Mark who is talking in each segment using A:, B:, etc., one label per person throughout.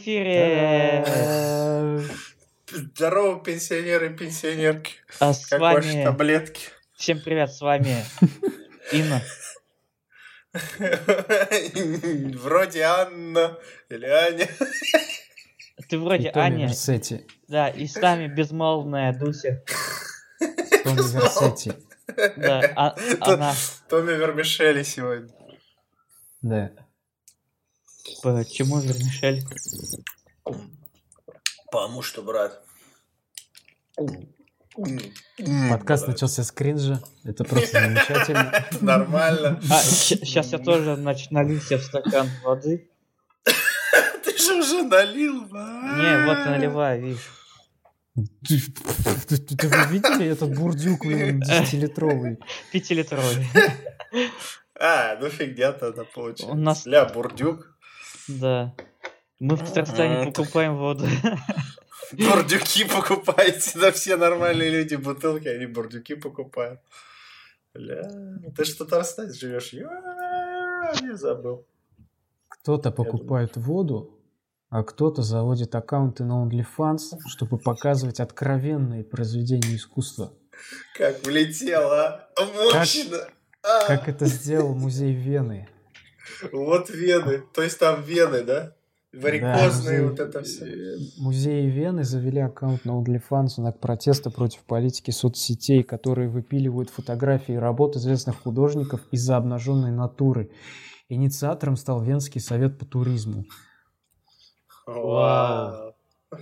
A: эфире.
B: Здорово, пенсионеры и пенсионерки.
A: А с
B: Как ваши
A: вами...
B: таблетки?
A: Всем привет, с вами Инна.
B: Вроде Анна или Аня.
A: Ты вроде
C: И
A: Аня.
C: Версетти.
A: Да, и с нами безмолвная Дуся.
C: Томи Версетти.
A: Да, а- она...
B: Томми Вермишели сегодня.
C: Да.
A: Почему Вермишель?
B: Потому что, брат.
C: Подкаст начался с кринжа. Это просто замечательно.
B: Нормально.
A: А, сейчас я тоже нач- налью себе в стакан воды.
B: Ты же уже налил, брат.
A: Не, вот наливаю, видишь.
C: Вы видели этот бурдюк блин, 10-литровый?
A: Пятилитровый.
B: А, ну фигня тогда получилось.
A: У нас-
B: Ля, бурдюк.
A: Да. Мы в Татарстане
B: Это-
A: покупаем воду.
B: Бурдюки покупаете, да все нормальные люди бутылки, они бурдюки покупают. Бля, ты что Татарстане живешь? Я не забыл.
C: Кто-то покупает воду, а кто-то заводит аккаунты на OnlyFans, чтобы показывать откровенные произведения искусства.
B: Как влетел, а? Мощно. А,
C: Как это сделал музей Вены.
B: Вот вены. То есть там вены, да? Варикозные,
C: Да,
B: вот это все.
C: э, Музеи Вены завели аккаунт на OnlyFans в знак протеста против политики соцсетей, которые выпиливают фотографии работ известных художников из-за обнаженной натуры. Инициатором стал Венский совет по туризму.
B: Вау.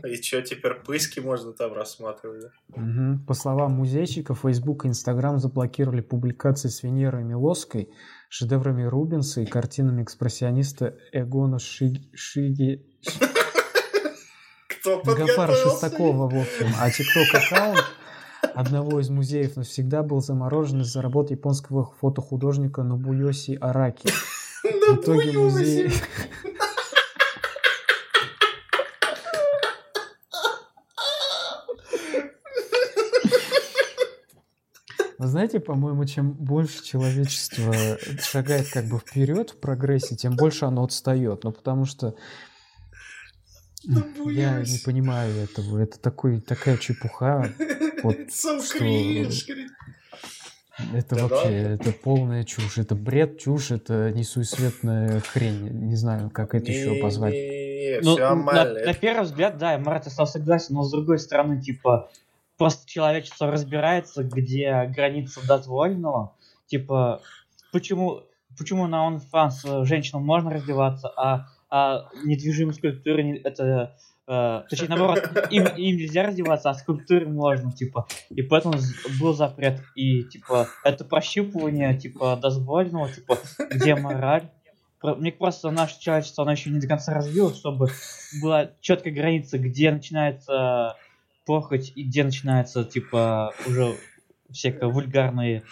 B: И что, теперь пыски можно там рассматривать? да?
C: Мгм. По словам музейщиков, Facebook и Instagram заблокировали публикации с Венерой Милоской, шедеврами Рубенса и картинами экспрессиониста Эгона Ши- Шиги...
B: Кто подготовился?
C: Шестакова, в общем. А TikTok-аккаунт одного из музеев навсегда был заморожен из-за работы японского фотохудожника Нобуйоси Араки. В итоге музей... знаете, по-моему, чем больше человечество шагает как бы вперед в прогрессе, тем больше оно отстает. Ну, потому что
B: Да
C: я не понимаю этого. Это такой, такая чепуха. Вот
B: So
C: что-. Это
B: Да
C: вообще,
B: ладно?
C: это полная чушь. Это бред, чушь, это несуетная хрень. Не знаю, как это еще позвать.
B: Не-не-не,
A: Ну,
B: всё
A: на, на первый взгляд, да, Марат, я с тобой согласен, но с другой стороны, типа, просто человечество разбирается, где граница дозволенного. Типа, почему, почему на OnlyFans э, женщинам можно раздеваться, а, а недвижимые скульптуры не- это... э, точнее, наоборот, им, им нельзя раздеваться, а скульптуры можно, типа. И поэтому был запрет. И, типа, это прощупывание, типа, дозволенного, типа, где мораль. Мне просто наше человечество, оно еще не до конца развилось, чтобы была четкая граница, где начинается похоть и где начинается, типа, уже всякие вульгарные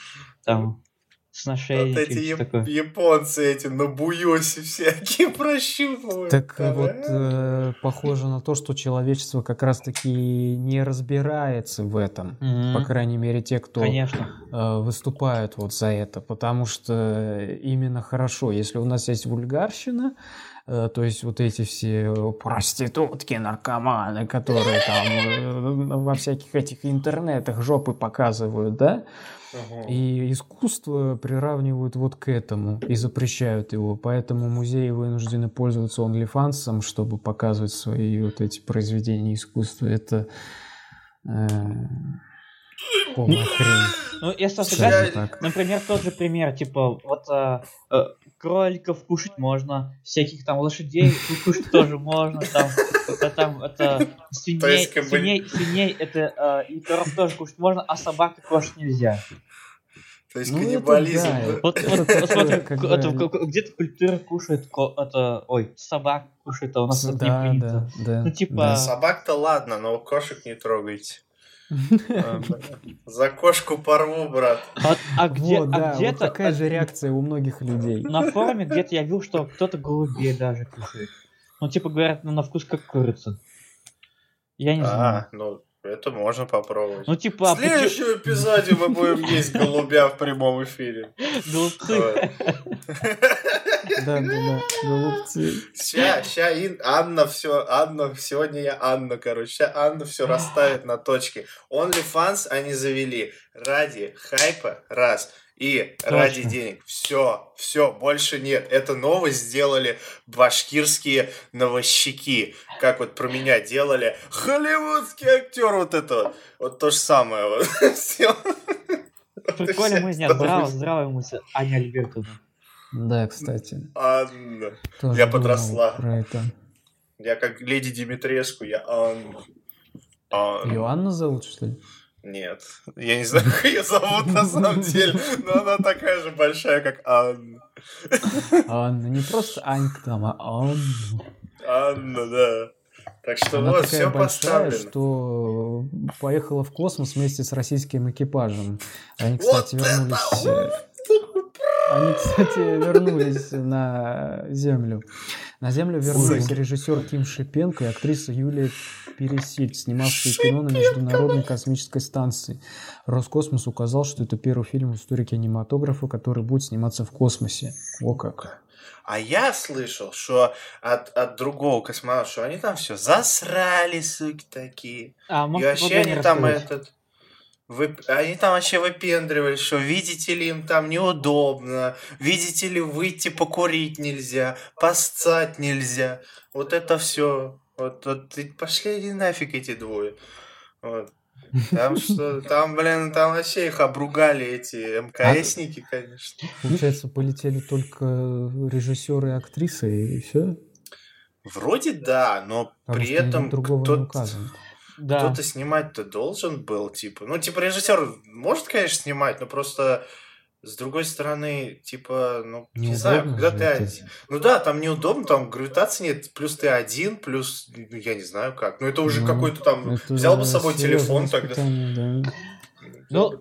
A: там сношения.
B: Вот эти яп-
A: такое.
B: японцы эти на буёсе всякие прощупывают.
C: Так
B: Да,
C: вот, э, похоже на то, что человечество как раз-таки не разбирается в этом.
A: Мгм.
C: По крайней мере, те, кто
A: Конечно.
C: э, выступают вот за это, потому что именно хорошо, если у нас есть вульгарщина, то есть вот эти все проститутки, наркоманы, которые там э, во всяких этих интернетах жопы показывают, да, и искусство приравнивают вот к этому и запрещают его, поэтому музеи вынуждены пользоваться OnlyFans, чтобы показывать свои вот эти произведения искусства. Это э, полная хрень.
A: Ну, я с тобой
C: скажем
A: согласен. Например, тот же пример, типа, вот а, э, кроликов кушать можно, всяких там лошадей кушать тоже можно, там, это, там, это свиней, свиней, свиней, это э, и коров тоже кушать можно, а собак кушать нельзя.
B: То есть
C: Ну, это
B: каннибализм.
C: да,
B: да?
A: Вот,
C: Это
A: вот
C: такое,
A: смотри, это где-то культура кушает, ко- это, ой, собак кушает, а у нас это не
C: Да,
A: принято.
C: да, да.
A: Ну, типа,
C: да.
B: Собак-то ладно, но кошек не трогайте. А, бля. За кошку порву, брат.
A: А, а где,
C: Вот,
A: а
C: да, вот
A: где-то
C: такая же реакция у многих людей.
A: на форуме где-то я видел, что кто-то голубей даже кушает. Ну, типа, говорят, ну, на вкус как курица. Я не знаю.
B: А, ну, Это можно попробовать.
A: Ну, типа,
B: В следующем эпизоде мы будем есть голубя в прямом эфире.
A: голубцы.
C: Да, да, да, голубцы.
B: Ща, ща Анна все, Анна, сегодня я Анна, короче, ща Анна все расставит на точке. OnlyFans они завели ради хайпа, раз, и ради денег. Все, все, больше нет. Это новость сделали башкирские новощики. Как вот про меня делали холливудский актер вот это вот. Вот то же самое. Вот. И
A: Прикольно, мы нет,
B: история.
A: здраво, здравая мысль, Аня Альбертовна.
C: Да, кстати.
B: Анна.
C: тоже
B: Я подросла.
C: Про это.
B: Я как леди Димитреску, я Анна. Анна.
C: Иоанна зовут, что ли?
B: Нет, я не знаю, как ее зовут на самом деле, но она такая же большая, как Анна.
C: Анна, не просто Анька там, а Анна.
B: Анна, да. Так что
C: Она
B: вот,
C: такая
B: все
C: большая,
B: поставлено.
C: что поехала в космос вместе с российским экипажем. Они,
B: Вот
C: кстати,
B: это
C: вернулись... э, Они, кстати, вернулись на Землю. На Землю вернулись режиссер Ким Шипенко и актриса Юлия Пересильд, снимавшие кино на Международной космической станции. Роскосмос указал, что это первый фильм в истории кинематографа, который будет сниматься в космосе. О как.
B: А я слышал, что от, от другого космонавта, что они там все засрали, суки такие.
A: А,
B: И вообще они там
A: рассказать?
B: этот... Вы, они там вообще выпендривались, что видите ли им там неудобно, видите ли выйти покурить нельзя, поссать нельзя. Вот это все. Вот, вот пошли нафиг эти двое. Вот. Там что, там, блин, там вообще их обругали эти МКСники, конечно.
C: Получается, полетели только режиссеры и актрисы, и все?
B: Вроде да, но
C: Потому
B: при этом кто-то.
A: Да.
B: кто-то снимать-то должен был, типа. Ну, типа, режиссер может, конечно, снимать, но просто с другой стороны, типа, ну, не знаю,
C: Неудобно
B: когда ты один. Ну да, там неудобно, там гравитации нет, плюс ты один, плюс, ну, я не знаю как. Ну, это уже
C: Ну,
B: какой-то там.
C: Это
B: взял бы с собой телефон тогда.
C: да.
A: Ну, в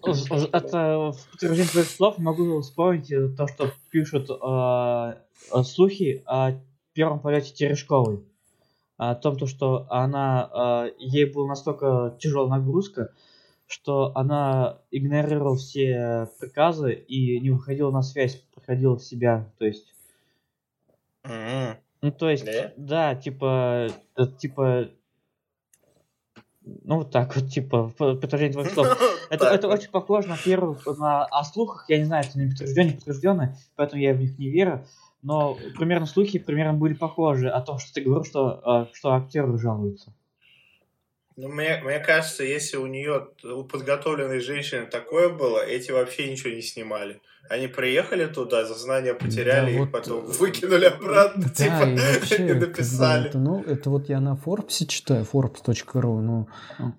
A: подтверждение твоих слов могу вспомнить э, то, что пишут э, слухи о первом полете Терешковой. О том, то, что она, э, ей была настолько тяжелая нагрузка, что она игнорировала все приказы и не выходила на связь, проходила в себя. То есть,
B: М,
A: ну, то есть,
B: Да?
A: да, типа, э, типа, ну, вот так вот, типа, подтверждение твоих слов. Это, это очень похоже на первую, на, о слухах, я не знаю, это не подтверждено, не подтверждено, поэтому я в них не верю, но примерно слухи примерно были похожи о том, что ты говорил, что, э, что актеры жалуются.
B: Ну, мне, мне кажется, если у нее, у подготовленной женщины такое было, эти вообще ничего не снимали. Они приехали туда, сознание потеряли,
C: Да,
B: их
C: вот,
B: потом
C: э,
B: выкинули обратно,
C: Да,
B: типа,
C: и вообще, бы
B: написали.
C: это, ну, это вот я на Forbes читаю, forbes.ru, ну,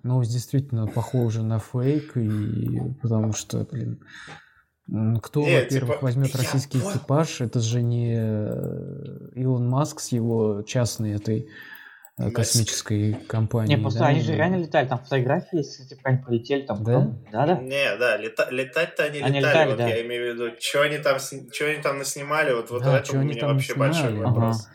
C: новость действительно похожа на фейк, и потому что, блин, кто,
B: Не,
C: во-первых,
B: типа,
C: возьмет российский
B: понял.
C: экипаж, это же не э, Илон Маск с его частной этой. Космической компанией.
A: Не, просто
C: да,
A: они же реально летали, там фотографии есть, типа они полетели, там
C: Да?
A: потом- Да, да.
B: Не, да, лета- летать-то они,
A: Они
B: летали,
A: летали,
B: вот
A: да.
B: я имею в виду, что они там, сни- чё они там наснимали, вот, вот
C: Да,
B: это у меня вообще большой
C: наснимали,
B: вопрос.
A: ага.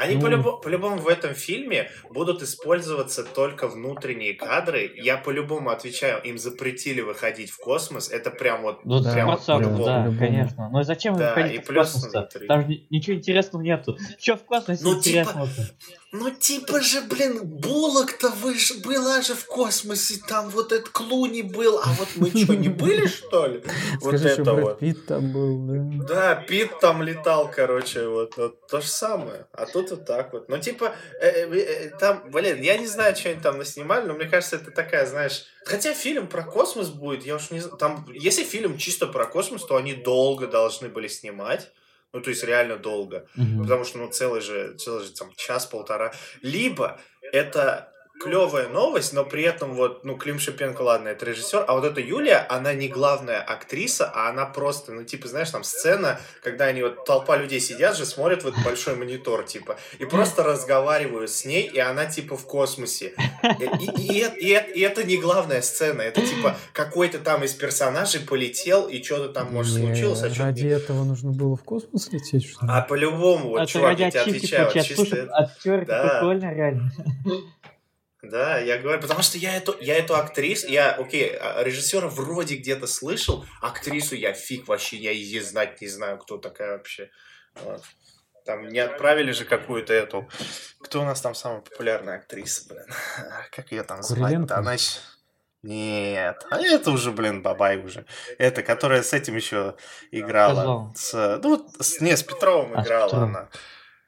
B: Они
C: Ну.
B: по-любому, по-любому в этом фильме будут использоваться только внутренние кадры. Я по-любому отвечаю, им запретили выходить в космос. Это прям вот
A: Ну,
C: Да,
B: прям
A: процентов,
B: по-любому.
A: да,
C: по-любому.
A: конечно. Ну и зачем им
B: Да,
A: выходить
B: и
A: в
B: плюс
A: космос
B: внутри.
A: Там же ничего интересного нету. Че в космосе
B: Ну, типа,
A: интересного-то?
B: Ну, типа же, блин, Буллок-то вы ж, была же в космосе, там вот этот Клуни был, а вот мы что, не были, что ли? Вот
C: Скажи,
B: это вот.
C: Питт там был, да?
B: Да, Пит там летал, короче, вот, вот то же самое. А тут вот так вот. Ну, типа, э, э, э, там, блин, я не знаю, что они там наснимали, но мне кажется, это такая, знаешь... Хотя фильм про космос будет, я уж не знаю... Там, если фильм чисто про космос, то они долго должны были снимать. Ну, то есть реально долго.
C: Мгм.
B: Потому что, ну, целый же, целый же там час-полтора. Либо это клевая новость, но при этом вот, ну, Клим Шипенко, ладно, это режиссер, а вот эта Юлия, она не главная актриса, а она просто, ну, типа, знаешь, там сцена, когда они вот, толпа людей сидят же, смотрят в этот большой монитор, типа, и просто разговаривают с ней, и она, типа, в космосе. И, и- и это- и это- и это не главная сцена, это, типа, какой-то там из персонажей полетел, и что-то там, может,
C: Не,
B: случилось, а что
C: Ради этого нужно было в космос лететь, что ли?
B: А по-любому, вот,
A: Это
B: чувак,
A: ради
B: я тебе отвечаю, вот чисто
A: Слушай, актер
B: Да.
A: прикольно, реально.
B: Да, я говорю, потому что я эту, я эту актрису, я, окей, а, режиссера вроде где-то слышал, актрису я фиг вообще, я ее знать не знаю, кто такая вообще. Вот. Там не отправили же какую-то эту... Кто у нас там самая популярная актриса, блин? Как ее там звать? Она еще... Нет, а это уже, блин, бабай уже. Это, которая с этим еще играла. С, ну, с, не, с Петровым а, играла Петров. она.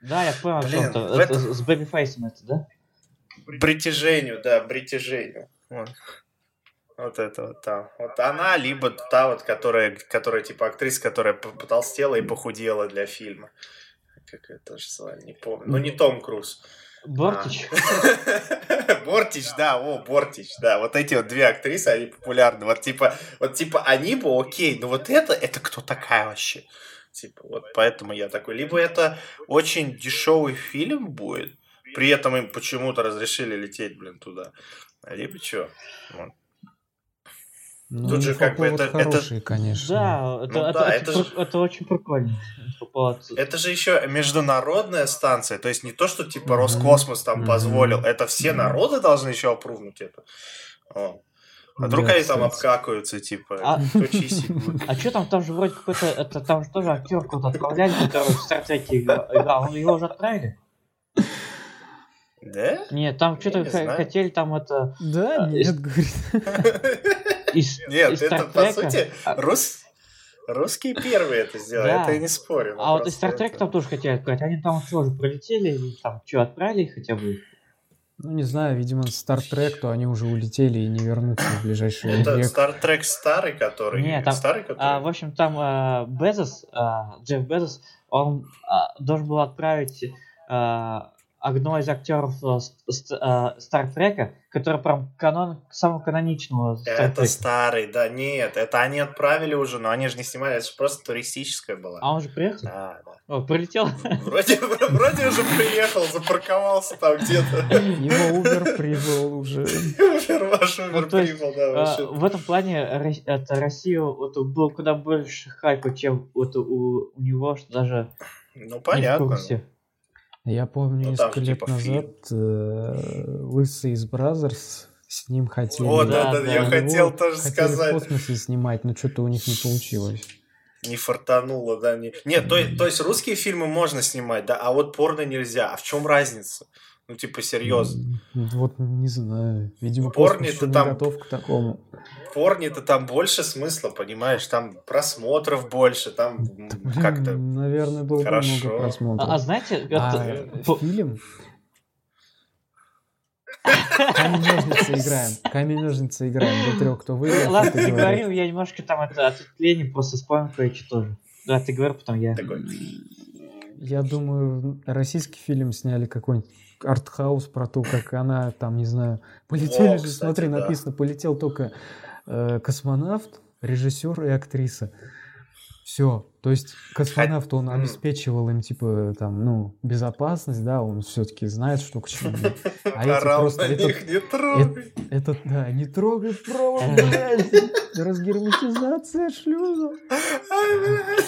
A: Да, я понял, блин, что это, это... с Бэби Фейсом это, да?
B: Притяжению, да, притяжению. Вот. Вот это вот там. Вот она, либо та вот, которая, которая типа актриса, которая потолстела и похудела для фильма. Как это же звали, не помню. Ну, не Том Круз.
A: Бортич.
B: А. Бортич, да, о, Бортич, да. Вот эти вот две актрисы, они популярны. Вот типа, вот типа они бы окей, но вот это, это кто такая вообще? Типа, вот поэтому я такой. Либо это очень дешевый фильм будет, при этом им почему-то разрешили лететь, блин, туда. Либо что? Вот.
C: Ну, Тут же как бы это, хороший, это... конечно.
A: Да, это, ну, это, да, это, это, же... это очень прикольно.
B: Это же еще международная станция, то есть не то, что типа. Роскосмос там mm-hmm. позволил, это все mm-hmm. народы должны еще опрувнуть это. О. А вдруг да, они там обкакаются, типа, а...
A: А что там, там же вроде какой-то, это там же тоже актер куда-то отправляли, который в Стартеке играл, его уже отправили?
B: Да?
A: Нет, там что-то хотели там это...
C: Да, э, нет, говорит.
B: Нет, это по сути а рус... русские первые это сделали, это я не спорю.
A: А вот из Стартрека там тоже хотели отправить, они там тоже пролетели, и там что, отправили хотя бы?
C: Ну, не знаю, видимо, Стартрек, то они уже улетели и не вернутся в ближайшие
B: Это Стартрек старый, который...
A: Нет, там, старый, который... А, в общем, там а, Безос, а, Джефф Безос, он а, должен был отправить а, одного из актеров Стартрека, э, который прям канон самого каноничного
B: Это старый, да, нет, это они отправили уже, но они же не снимали, это же просто туристическое было.
A: А он же приехал?
B: Да, да.
A: О, прилетел?
B: Вроде, вроде уже приехал, запарковался там где-то.
C: Его Uber прибыл уже.
B: Uber, ваш Uber ну, прибыл, да,
A: вообще. В этом плане это Россия вот, было куда больше хайпа, чем вот у, у него, что даже
B: ну, понятно.
C: Я помню, ну, несколько лет типа назад э, Лысый из Brazzers с ним хотели...
B: О, да, да, да я хотел тоже сказать.
C: в космосе снимать, но что-то у них не получилось.
B: Не фартануло, да. Не... Нет, то, то есть русские фильмы можно снимать, да, а вот порно нельзя. А в чем разница? Ну, типа, серьезно.
C: Вот не знаю. Видимо,
B: порни-то там...
C: готов к такому.
B: Порни-то там больше смысла, понимаешь? Там просмотров больше, там как-то
C: Наверное, было Хорошо. много просмотров.
A: А, а знаете...
C: А, это... фильм... Камень-ножницы играем. Камень-ножницы играем. До трех, кто выиграет.
A: Ладно, ты говорил, я немножко там это ответвление просто вспомнил кое-что тоже. Да, ты говори, потом я.
C: Я думаю, российский фильм сняли какой-нибудь артхаус про то, как она там, не знаю, полетели О, же, кстати, смотри, да. написано, полетел только э, космонавт, режиссер и актриса. Все. То есть космонавт, он обеспечивал им, типа, там, ну, безопасность, да, он все-таки знает, что к чему.
B: А эти просто... Этот, не трогай.
C: Этот, да, не трогай провод, блядь. Разгерметизация шлюза.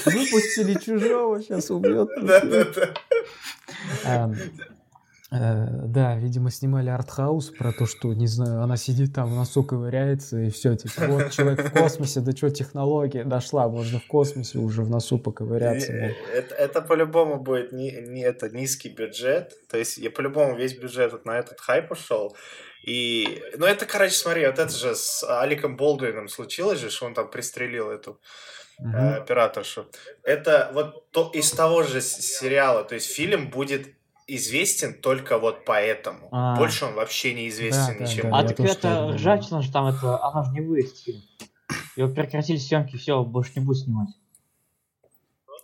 C: Выпустили чужого, сейчас убьет. Да-да-да. Э, да, видимо, снимали артхаус про то, что, не знаю, она сидит там, в носу ковыряется, и все, типа, вот человек в космосе, да что, технология дошла, можно в космосе уже в носу поковыряться.
B: Это, это по-любому будет не, не это низкий бюджет, то есть я по-любому весь бюджет вот на этот хайп ушел, и, ну это, короче, смотри, вот это же с Аликом Болдуином случилось же, что он там пристрелил эту э, операторшу. Это вот то, из того же сериала, то есть фильм будет известен только вот поэтому. А. Больше он вообще не известен да, ничем.
A: Да, да, а так это ржачно же там это, она же не выйдет фильм. Его прекратили съемки, все, больше не будет снимать.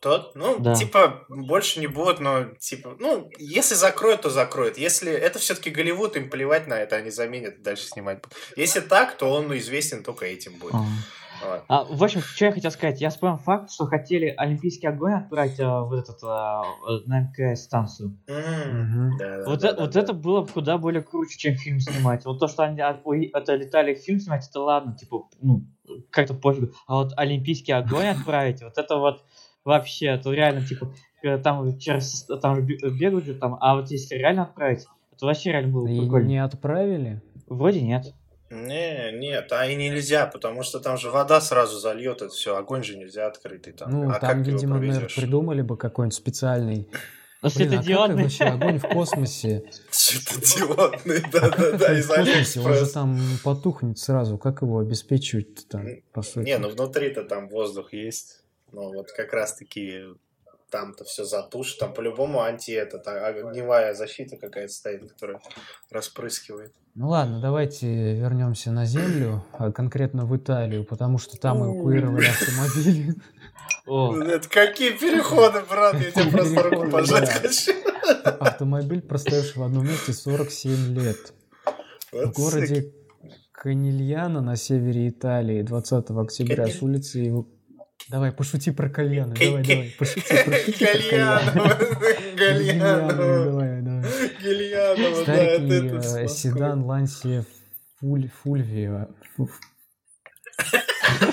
B: Тот? Ну, да. типа, больше не будут, но, типа, ну, если закроют, то закроют. Если это все-таки Голливуд, им плевать на это, они заменят, дальше снимать Если так, то он известен только этим будет. А.
A: А, в общем, что я хотел сказать. Я вспомнил факт, что хотели Олимпийский огонь отправить а, в этот, а, на МКС станцию.
B: Mm-hmm.
A: вот, да, это, да, вот да. это было куда более круче, чем фильм снимать. Вот то, что они это летали фильм снимать, это ладно, типа, ну, как-то пофиг. А вот Олимпийский огонь отправить, вот это вот вообще, это реально, типа, там через там бегают же там, а вот если реально отправить, Это вообще реально было
C: И
A: прикольно.
C: не отправили?
A: Вроде нет.
B: Не, нет, а и нельзя, потому что там же вода сразу зальет это все, огонь же нельзя открытый там.
C: Ну,
B: а
C: там,
B: как
C: видимо, наверное, придумали бы какой-нибудь специальный.
A: Но
C: Блин, а
A: светодиодный.
C: вообще огонь в космосе?
B: Светодиодный, да-да-да,
C: В
B: из
C: космосе он же там потухнет сразу. Как его обеспечивать там, по сути?
B: Не, ну внутри-то там воздух есть. Ну, вот как раз-таки там-то все затушит. Там по-любому анти этот, а- огневая защита какая-то стоит, которая распрыскивает.
C: Ну ладно, давайте вернемся на Землю, а конкретно в Италию, потому что там эвакуировали автомобили.
A: О,
B: Это какие переходы, брат, я тебе просто руку пожать хочу.
C: Автомобиль, простоявший в одном месте 47 лет. В городе Канильяно на севере Италии 20 октября с улицы его... Давай, пошути про кальяны, давай, давай, пошути, пошути Гальяны,
B: Гальянова,
C: давай, давай.
B: Гальянова, да, это
C: э, седан Лансия Фуль- Фульвио. Фу-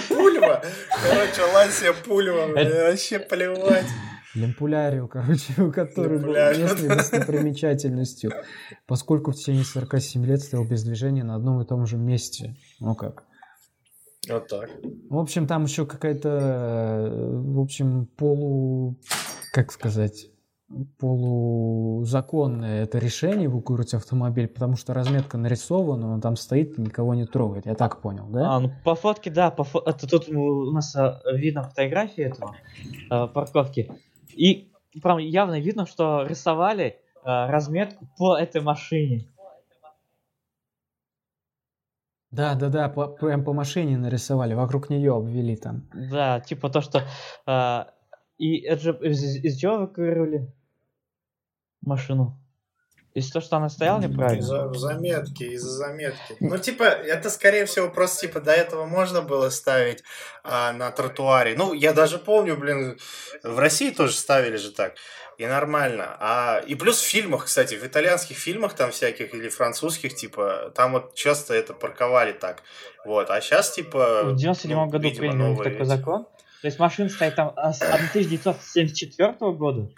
B: Пульва. Короче, Лансия Пульва,
A: Это-
B: вообще плевать.
C: Лемпулярио, короче, у которой был местной достопримечательностью, поскольку в течение 47 лет стоял без движения на одном и том же месте. Ну как?
B: Вот так.
C: В общем, там еще какая-то, э, в общем, полу... Как сказать? полузаконное это решение эвакуировать автомобиль, потому что разметка нарисована, он там стоит и никого не трогает. Я так понял, да?
A: А, ну по фотке, да, по фо- это тут у нас а, видно фотографии этого а, парковки. И прям явно видно, что рисовали а, разметку по этой машине.
C: Да, да, да, по- прям по машине нарисовали, вокруг нее обвели там.
A: Да, типа то, что... а, и это же из, из чего эвакуировали машину? Из того, что она стояла неправильно?
B: Из-за заметки, из-за заметки. Ну, типа, это, скорее всего, просто, типа, до этого можно было ставить а, на тротуаре. Ну, я даже помню, блин, в России тоже ставили же так. И нормально. А, и плюс в фильмах, кстати, в итальянских фильмах там всяких или французских, типа, там вот часто это парковали так. Вот. А сейчас, типа...
A: В 97
B: ну,
A: году
B: видимо,
A: приняли такой
B: эти.
A: закон. То есть машина стоит там с 1974 года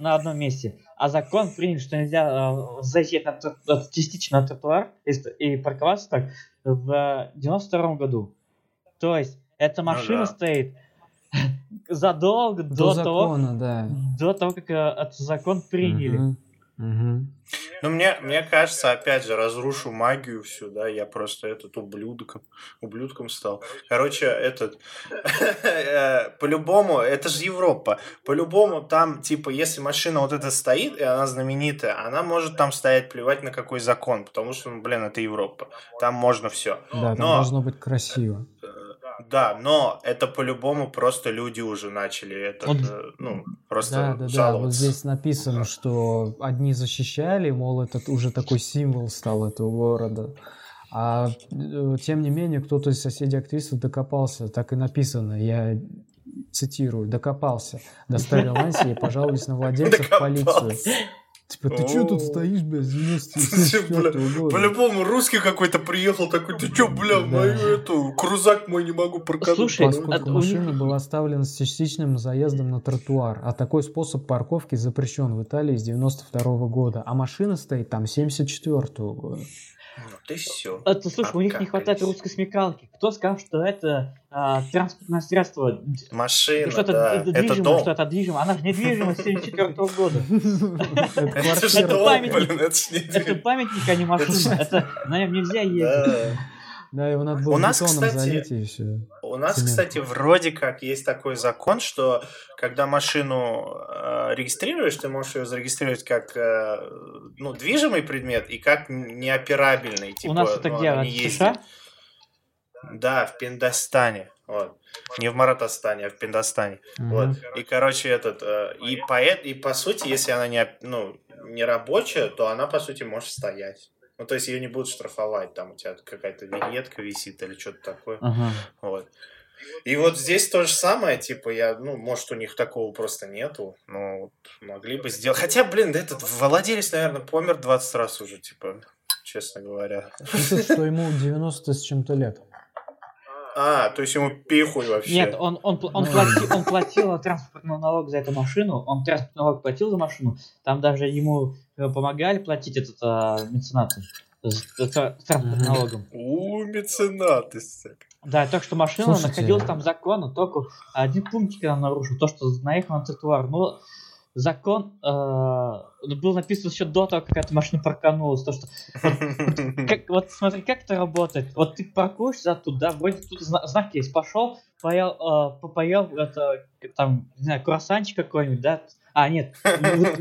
A: на одном месте, а закон принял, что нельзя э, заезжать на, э, частично на тротуар и, и парковаться так в 92 году. То есть эта машина
B: да.
A: стоит задолго
C: До,
A: до, того,
C: закона, да.
A: до того, как э, этот закон приняли.
C: Мгм, мгм.
B: Ну, мне, мне кажется, опять же, разрушу магию всю, да, я просто этот ублюдком, ублюдком стал. Короче, этот, э, по-любому, это же Европа, по-любому там, типа, если машина вот эта стоит, и она знаменитая, она может там стоять, плевать на какой закон, потому что, ну, блин, это Европа, там можно все.
C: Да, там
B: Но-
C: должно быть красиво.
B: Да, но это по-любому просто люди уже начали это,
A: Вот.
B: э, ну, просто
C: Да, да, да. Вот
B: жаловаться.
C: здесь написано, что одни защищали, мол, этот уже такой символ стал этого города. А э, тем не менее, кто-то из соседей актрисы докопался, так и написано, я цитирую, докопался. Достали Ланси и пожаловались на владельцев в полицию. Типа, ты что тут стоишь, блядь, с
B: Бля,
C: 94 года?
B: По-любому русский какой-то приехал такой, ты чё, бля, мою эту, крузак мой не могу прокатать.
A: Слушай,
C: Поскольку машина была оставлена с частичным заездом на тротуар, а такой способ парковки запрещен в Италии с 92 года, а машина стоит там 74 года.
B: Ну ты все.
A: Это, слушай, у них не хватает русской смекалки. Кто сказал, что это а, транспортное средство
B: Машина,
A: что-то
B: да,
A: д-
B: это дом.
A: что-то движимое. Она же недвижима с 74 года.
C: Это
A: памятник.
B: это
A: памятник, а не машина. На нем нельзя ездить.
B: Да.
C: Его надо было
B: У нас, кстати,
C: залить и все.
B: У нас,
C: Цемент.
B: кстати, вроде как есть такой закон, что когда машину э, регистрируешь, ты можешь ее зарегистрировать как э, ну, движимый предмет и как неоперабельный. Типа,
A: У нас это
B: ну,
A: где?
B: она
A: В
B: не.
A: США?
B: Да, в Пиндостане. Вот. Не в Маратостане, а в Пиндостане. Вот. И, короче, этот, э, и, по, и по сути, если она не, ну, не рабочая, то она, по сути, может стоять. Ну, то есть ее не будут штрафовать, там у тебя какая-то виньетка висит или что-то такое.
A: Ага.
B: Вот. И вот здесь то же самое, типа, я, ну, может, у них такого просто нету, но вот могли бы сделать. Хотя, блин, да этот владелец, наверное, помер 20 раз уже, типа, честно говоря.
C: Что ему 90 с чем-то лет.
B: А, то есть ему пихуй вообще.
A: Нет, он, он, он,
C: Ну.
A: плати- он платил транспортный налог за эту машину, он транспортный налог платил за машину, там даже ему э, помогали платить этот а, меценаты с, транспортным налогом.
B: У, меценаты. сука.
A: Да, так что машина
C: Слушайте.
A: находилась там законно, только один пунктик она нарушил, то, что наехал на тротуар. Но закон э, был написан еще до того, как эта машина парканулась. То, что как, вот смотри, как это работает. Вот ты паркуешься туда, вроде тут зна- знак есть, пошел, поел, э, по- поел это, там, не знаю, круассанчик какой-нибудь, да? А, нет, в,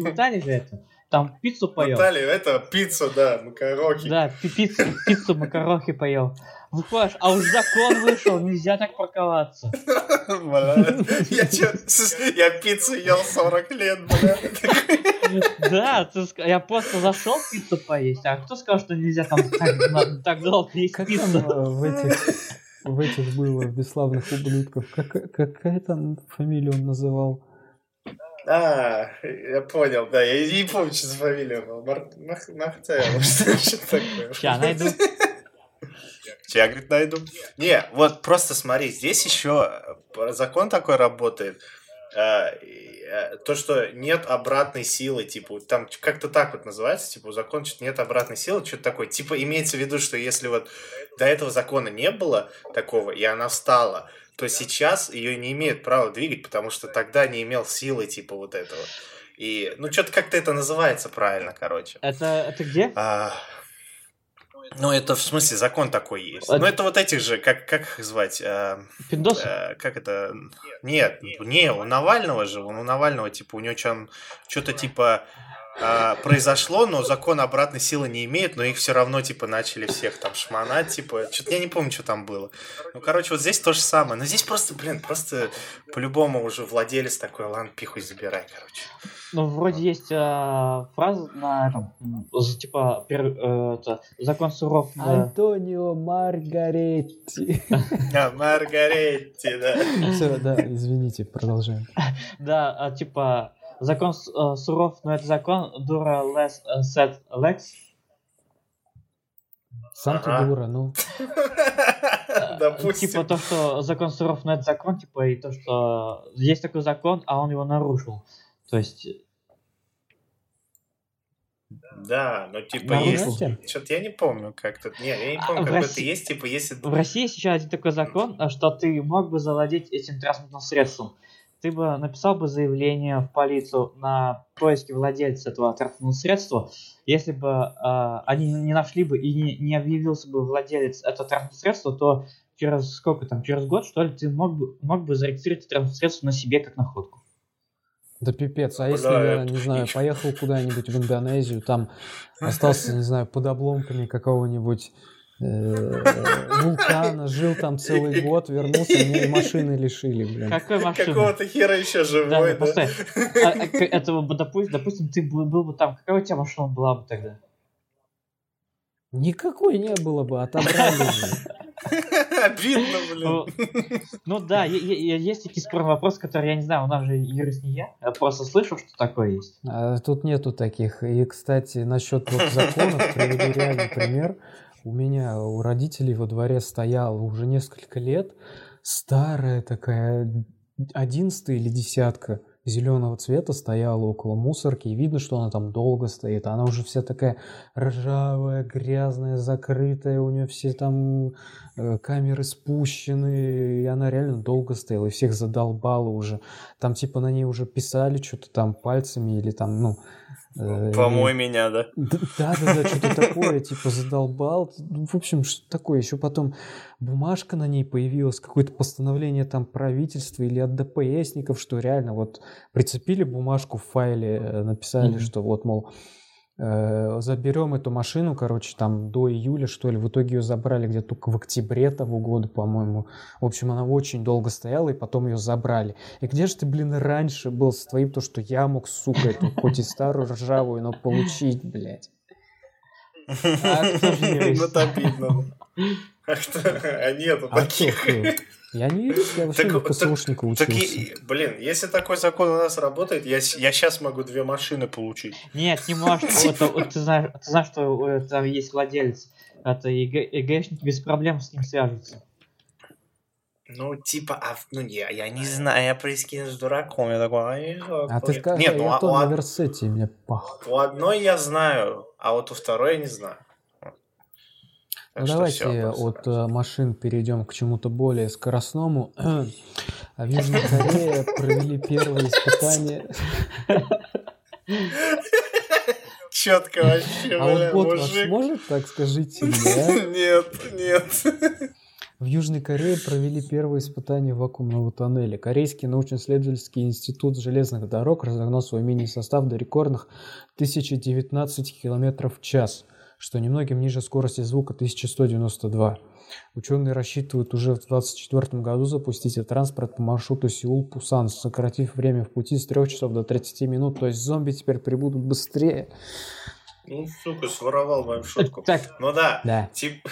A: в Италии же это. Там пиццу поел.
B: Наталья, это пицца, да, макароки.
A: Да, пи- пиццу, пиццу макарохи поел. Выходишь, а уж закон вышел, нельзя так парковаться.
B: Бля, Я, я пиццу ел 40 лет, бля.
A: Да, я просто зашел пиццу поесть, а кто сказал, что нельзя там так, долго есть пиццу?
C: э, в этих, в этих было, в бесславных ублюдков? Как, какая там фамилия он называл?
B: А, я понял, да, я не помню, что за фамилия была. Мар- Мах- Махтаева, что такое.
A: Ща, найду.
B: Я, говорит, найду. Не, вот просто смотри, здесь еще э, закон такой работает. э, э, То, что нет обратной силы, типа, там как-то так вот называется, типа, закон, что нет обратной силы, что-то такое. Типа, имеется в виду, что если вот до этого закона не было такого, и она встала, то сейчас ее не имеют права двигать, потому что тогда не имел силы, типа, вот этого. И, ну, что-то как-то это называется правильно, короче.
A: Это, это где?
B: А, ну, это в смысле закон такой есть.
A: А-
B: Ну, это вот этих же, как, как их звать? А,
A: Пиндосы?
B: э, как это? Нет, не, у Навального же, у Навального, типа, у него что-то типа а, произошло, но закон обратной силы не имеет, но их все равно, типа, начали всех там шмонать, типа, что-то я не помню, что там было. Ну, короче, вот здесь то же самое. Но здесь просто, блин, просто по-любому уже владелец такой, ладно, пихуй забирай, короче.
A: Ну, вроде есть э, фраза на этом, типа, пер- э, это, закон суров. Да.
C: Антонио Маргаретти.
B: А, Маргаретти, да.
C: Все, да, извините, продолжаем.
A: Да, а, типа, закон э, суров, но это закон дура less э, set lex.
C: Сам ты дура, ну.
B: Допустим.
A: Типа то, что закон суров, но это закон, типа, и то, что есть такой закон, а он его нарушил. То есть,
B: Да, ну типа
A: Нарушил?
B: есть. Что-то я не помню как-то. Не, я не
A: А,
B: помню, как это есть, типа, если.
A: в России есть еще один такой закон, а, что ты мог бы завладеть этим транспортным средством. Ты бы написал бы заявление в полицию на поиски владельца этого транспортного средства, если бы а, они не нашли бы и не, не объявился бы владелец этого транспортного средства, то через сколько там, через год, что ли, ты мог бы, мог бы зарегистрировать это транспортное средство на себе как находку.
C: Да пипец, а если я, не знаю, поехал куда-нибудь в Индонезию, там остался, не знаю, под обломками какого-нибудь э, вулкана, жил там целый год, вернулся, меня и машины лишили, блин.
A: Какой машины?
B: Какого-то хера еще
A: Да,
B: живой,
A: да,
B: да?
A: постой. А, а, к- этого бы, допустим, допустим, ты был, был бы там, какая у тебя машина была бы тогда?
C: Никакой не было бы, отобрали же.
B: Обидно, блин.
A: Ну, ну да, есть такие спорные вопросы, которые я не знаю, у нас же юрист не я, я просто слышал, что такое есть.
C: А тут нету таких. И, кстати, насчет вот законов, приведу реальный пример. У меня, у родителей во дворе стояла уже несколько лет старая такая одиннадцатая или десятка зеленого цвета стояла около мусорки, и видно, что она там долго стоит. Она уже вся такая ржавая, грязная, закрытая, у нее все там э, камеры спущены, и она реально долго стояла, и всех задолбала уже. Там типа на ней уже писали что-то там пальцами или там, ну... э,
B: Помой меня, да?
C: Да-да-да, что-то такое, типа задолбал. Ну, В общем, что такое? Еще потом бумажка на ней появилась, какое-то постановление там правительства или от ДПСников, что реально вот прицепили бумажку в файле, э, написали, что вот, мол, заберем эту машину, короче, там до июля, что ли. В итоге ее забрали где-то только в октябре того года, по-моему. В общем, она очень долго стояла, и потом ее забрали. И где же ты, блин, раньше был с твоим, то, что я мог, сука, эту хоть и старую ржавую, но получить, блядь.
A: Юрист?
B: Вот обидно. А? А нету
C: А
B: таких.
C: Я не юрист, я вообще
B: Так-
C: на
B: так- Так,
C: учился.
B: и- блин, если такой закон у нас работает, я, с- я сейчас могу две машины получить.
A: Нет, не можешь. Вот, вот ты, знаешь, ты знаешь, что э, там есть владелец. Это ИГ, ИГшники без проблем с ним свяжутся.
B: Ну, типа, а, в- ну, не, я не знаю, я прикинусь дураком, я такой, а, я
C: А ты
B: какой».
C: скажи,
B: Нет, ну,
C: я
B: а-
C: версете мне пах.
B: у одной я знаю, а вот у второй я не знаю. Так
C: Ну
B: что
C: давайте
B: всё,
C: от э, машин перейдем к чему-то более скоростному. А в Южной Корее провели первые испытания.
B: Четко вообще,
C: А вот бот
B: мужик.
C: может, так скажите а?
B: Нет, нет.
C: В Южной Корее провели первые испытания вакуумного тоннеля. Корейский научно-исследовательский институт железных дорог разогнал свой мини-состав до рекордных 1019 км в час, что немногим ниже скорости звука 1192. Ученые рассчитывают уже в 2024 году запустить транспорт по маршруту Сеул-Пусан, сократив время в пути с 3 часов до 30 минут. То есть зомби теперь прибудут быстрее.
B: Ну, сука, своровал мою шутку.
A: Так,
B: Ну да,
C: Да.
B: тип...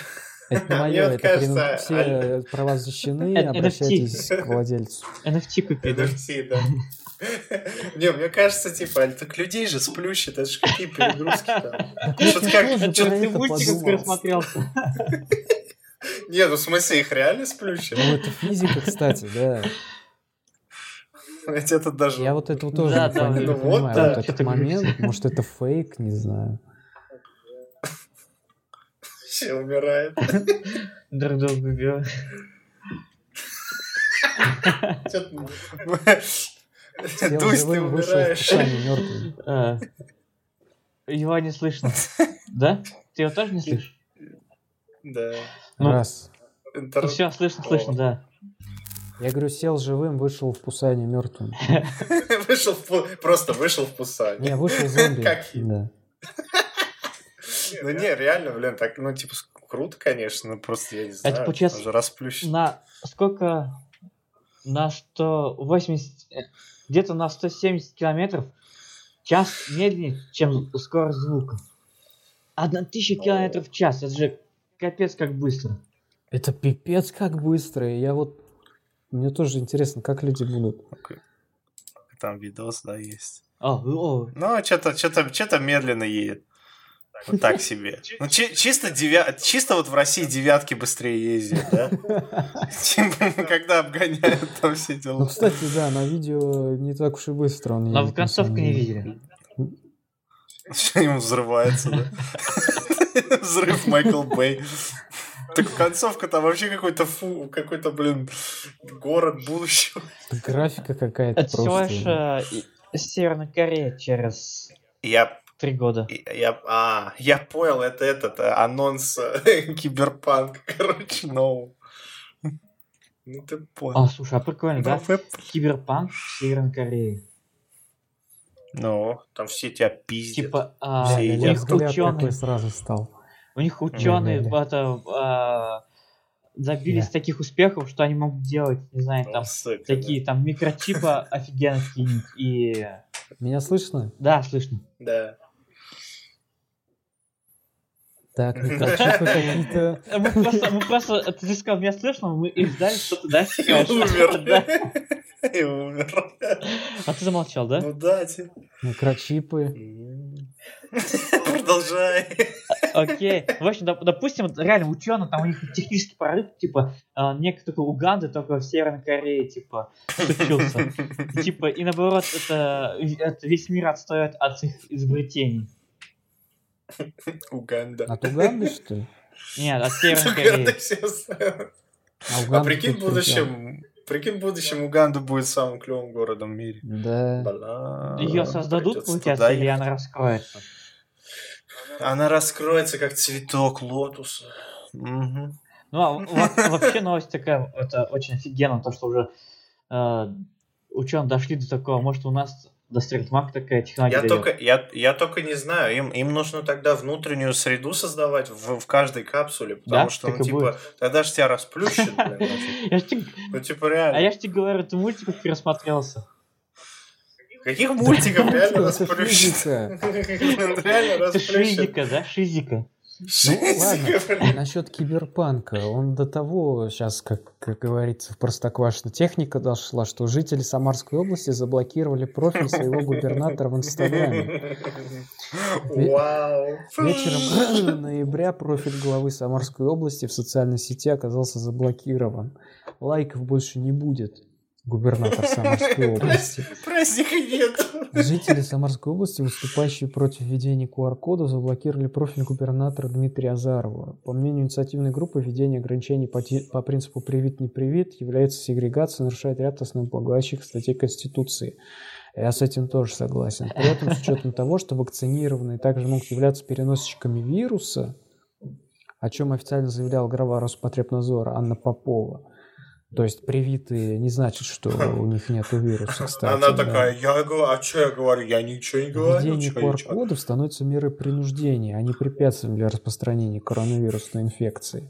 C: Это
B: Мне
C: мое, это
B: кажется,
C: все
B: Аль-
C: права защищены, обращайтесь к владельцу.
A: NFT купи, да?
B: NFT, да. Не, мне кажется, типа, так людей же сплющит, это же какие перегрузки там. Что-то как...
A: Ты
C: это
A: мультик
C: подумал.
A: пересмотрелся.
B: Не, ну в смысле, их реально сплющит?
C: Ну, это физика, кстати, да.
B: Ведь это даже...
C: Я вот этого тоже
A: Да,
C: не,
A: да,
C: не
B: ну вот,
C: понимаю.
B: да.
C: Вот этот
A: Что-то
C: момент, может, это фейк, не знаю.
B: Все умирает.
A: Друг.
C: Сел
B: Дусь, ты
C: живым, вышел в
B: умираешь.
C: писание мертвым.
A: А, Его не слышно. Да? Ты его тоже не слышишь?
B: Да.
A: Ну,
C: Раз.
B: Интер-
A: все, слышно, слышно, да.
C: Я говорю, сел живым, вышел в пусане мертвым.
B: Вышел Просто вышел в Пусань.
C: Не, вышел зомби.
B: Как?
C: Да.
B: Ну не, реально, блин, так, ну типа, круто, конечно, но просто я не знаю.
A: Это получается
B: уже расплющит.
A: На сколько? На 180... Где-то на 170 километров в час медленнее, чем скорость звука. Одна тысяча километров в час. Это же капец как быстро.
C: Это пипец как быстро. и Я вот... Мне тоже интересно, как люди будут.
B: Там видос, да, есть.
A: О, о,
B: Ну, что-то, что-то, что-то медленно едет. Вот так себе. Ну, чи- чисто, девя... чисто вот в России девятки быстрее ездят, да? Когда обгоняют там все
C: Ну,
B: дела.
C: кстати, да, на видео не так уж и быстро он
A: но
C: едет.
A: в концовку не видели.
B: Что ему взрывается, да? Взрыв Майкл Бэй. Так концовка там вообще какой-то фу, какой-то, блин, город будущего.
C: Графика какая-то
A: Это всего
C: просто.
A: лишь э, и- Северная Корея через
B: Я,
A: три года.
B: я, а, я понял, это этот э, анонс э, киберпанк, короче, нового. Ну ты понял.
A: А, слушай, а прикольно, да?
B: Ну,
A: Киберпанк в Северной Корее.
B: Ну, там все тебя пиздят.
A: Типа, а,
B: Все
A: у них ученые,
C: сразу стал.
A: у них ученые
C: Да-да-да.
A: это, а, добились
C: Да.
A: таких успехов, что они могут делать, не знаю,
B: Ну,
A: там
B: сука,
A: такие там микрочипы офигенно какие-нибудь. И
C: Меня слышно?
A: да, слышно.
B: Да.
C: Так, микрочипы какие-то.
A: Мы просто, мы просто, ты сказал, меня слышно, мы и ждали, что ты дальше
B: И
A: скажешь.
B: умер.
A: Да.
B: И умер.
A: А ты замолчал, да?
B: Ну да, типа.
C: Микрочипы.
B: Продолжай.
A: Окей. В общем, доп- допустим, реально ученые, там у них технический прорыв, типа, а, некий только Уганды, только в Северной Корее, типа, случился. И, Типа, и наоборот, это, это весь мир отстает от их изобретений.
B: Уганда.
C: От Уганды, что ли?
A: Нет, от Северной
B: Уганда
A: Кореи.
C: А,
B: А прикинь, в будущем, прикинь, в будущем Уганда будет самым клевым городом в мире.
C: Да.
B: Бля,
A: Ее создадут, получается, или она раскроется?
B: Она раскроется, как цветок лотуса. Мгм.
A: Ну, а во- вообще новость такая, это очень офигенно, то, что уже ученые дошли до такого, может, у нас до стритмак такая технология
B: Я
A: дойдёт.
B: только, я, я только не знаю, им, им нужно тогда внутреннюю среду создавать в, в каждой капсуле, потому
A: Да?
B: что,
A: Так
B: ну, типа,
A: будет.
B: тогда же тебя расплющит, Ну, типа, реально.
A: А я ж тебе говорю, ты мультиков пересмотрелся.
B: Каких мультиков реально
C: Это
B: расплющит?
C: физика.
B: Реально
A: Это
B: расплющит.
A: шизика, да? Шизика.
C: Ну, ладно, насчет киберпанка. Он до того, сейчас, как, как говорится, в Простоквашино, техника дошла, что жители Самарской области заблокировали профиль своего губернатора в Инстаграме.
B: Вау.
C: Вечером ноября профиль главы Самарской области в социальной сети оказался заблокирован. лайков больше не будет. Губернатор Самарской области.
B: Праздника нет.
C: Жители Самарской области, выступающие против введения QR-кодов, заблокировали профиль губернатора Дмитрия Азарова. По мнению инициативной группы, введение ограничений по, по принципу «привит, не привит» является сегрегацией, нарушает ряд основополагающих статей Конституции. Я с этим тоже согласен. При этом, с учетом того, что вакцинированные также могут являться переносчиками вируса, о чем официально заявлял глава Роспотребнадзора Анна Попова, то есть привитые не значит, что у них нет вируса, кстати.
B: Она
C: да.
B: такая, я говорю, а что я говорю? Я ничего не говорю.
C: Введение
B: чё я чё?»
C: QR-кодов становится мерой принуждения, а не препятствием для распространения коронавирусной инфекции.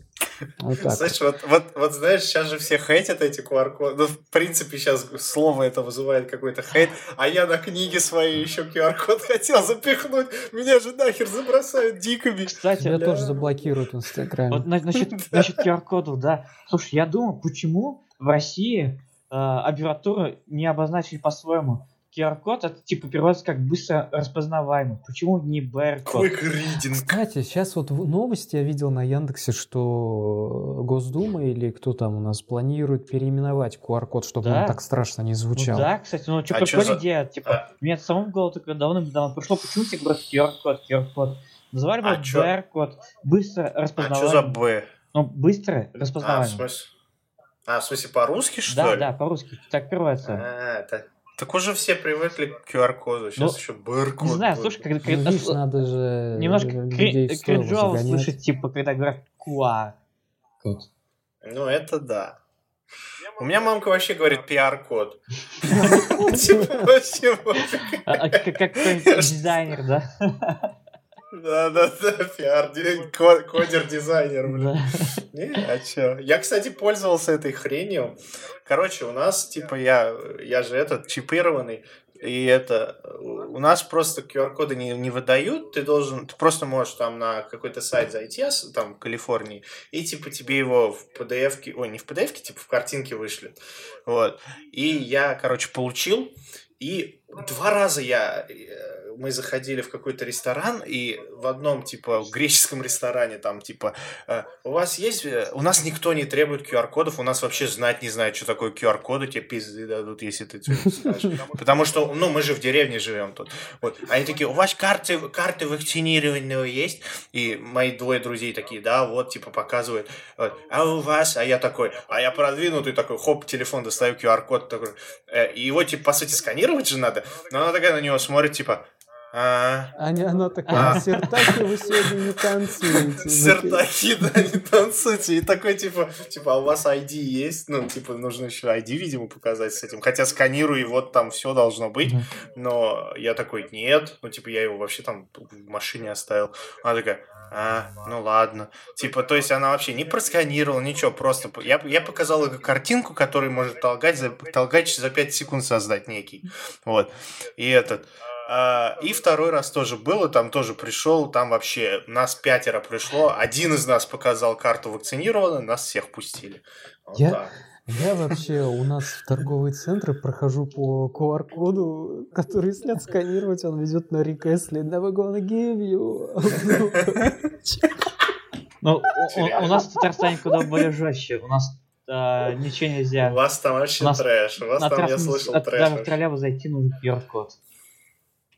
C: Вот так.
B: Знаешь, вот, вот, вот знаешь, сейчас же все хейтят эти QR-коды. Ну, в принципе, сейчас слово это вызывает какой-то хейт. А я на книге своей еще QR-код хотел запихнуть. Меня же нахер забросают дикими.
A: Кстати,
C: Тебя
B: да.
C: тоже заблокируют в Инстаграме.
A: Вот на- насчет, насчет QR-кодов, да. Слушай, я думаю, почему в России э, не обозначили по-своему. QR-код это типа переводится как быстро распознаваемый. Почему не BR-код?
B: Quick reading.
C: Кстати, сейчас вот в новости я видел на Яндексе, что Госдума или кто там у нас планирует переименовать QR-код, чтобы
A: Да.
C: он так страшно не
A: Ну
C: звучал.
A: да, кстати, ну что,
B: А чё
A: прикольная
B: за-
A: идея. Типа,
B: А-
A: мне это самому в голову только давным-давно пришло, почему все говорят QR-код, QR-код. Называли бы
B: А?
A: BR-код. Быстро
B: А что за
A: распознаваемый.
B: Б?
A: Ну, быстро
B: А, в
A: распознаваемый.
B: смысле? А, в смысле, по-русски, что
A: да,
B: ли?
A: да, по-русски. Так переводится.
B: А, так. Так уже все привыкли к QR-коду. Сейчас
A: Ну,
B: еще БР-код.
A: Не знаю, слушай, когда,
C: Ну,
A: когда-
C: видишь, надо же
A: немножко кринжово слышать, типа, когда говорят QR. Код.
B: Ну, это да. У меня мамка вообще говорит пиар-код. Типа, вообще.
A: А, а как, как какой-нибудь дизайнер, да?
B: Да, да, да, пиар, ди- ко- кодер-дизайнер, блин.
A: Да.
B: Не, а чё? Я, кстати, пользовался этой хренью. Короче, у нас, типа, я, я же этот, чипированный, и это, у нас просто QR-коды не, не выдают, ты должен, ты просто можешь там на какой-то сайт зайти, там, в Калифорнии, и, типа, тебе его в PDF-ке, ой, не в PDF-ке, типа, в картинке вышлют. Вот. И я, короче, получил, и два раза я, э, мы заходили в какой-то ресторан, и в одном, типа, греческом ресторане, там, типа, э, у вас есть, э, у нас никто не требует QR-кодов, у нас вообще знать не знает, что такое QR-коды, тебе пизды дадут, если ты скажешь. Потому что, ну, мы же в деревне живем тут. Вот. Они такие, у вас карты, карты вакцинированного есть? И мои двое друзей такие, да, вот, типа, показывают. Вот. А у вас? А я такой, а я продвинутый такой, хоп, телефон достаю, QR-код такой. Э, И его, типа, по сути, сканировать же надо. Но она такая на него смотрит, типа, а,
C: Аня, она такая,
B: А.
C: сертаки вы сегодня не танцуете.
B: Сертаки, да, не танцуйте. И такой, типа, типа, а у вас ID есть? Ну, типа, нужно еще ID, видимо, показать с этим. Хотя сканирую, и вот там все должно быть. Но я такой, нет. Ну, типа, я его вообще там в машине оставил. Она такая, а, ну ладно. Типа, то есть она вообще не просканировала, ничего, просто... Я, я показал ей картинку, которую может толкать за, толкач за 5 секунд создать некий. Вот. И этот... а, и второй раз тоже было, там тоже пришел, там вообще нас пятеро пришло, один из нас показал карту вакцинированную, нас всех пустили. Вот
C: Я-
B: так.
C: Я вообще у нас в торговые центры прохожу по QR-коду, который если отсканировать, он ведет на рекесли. Never gonna give you.
A: Ну, у- у, у нас в Татарстане куда более жестче. У нас а, ничего
B: У
A: нельзя.
B: вас там вообще
A: У нас
B: трэш, у вас
A: На
B: там, я слышал, трэш.
A: даже в троллейбус зайти нужен QR-код.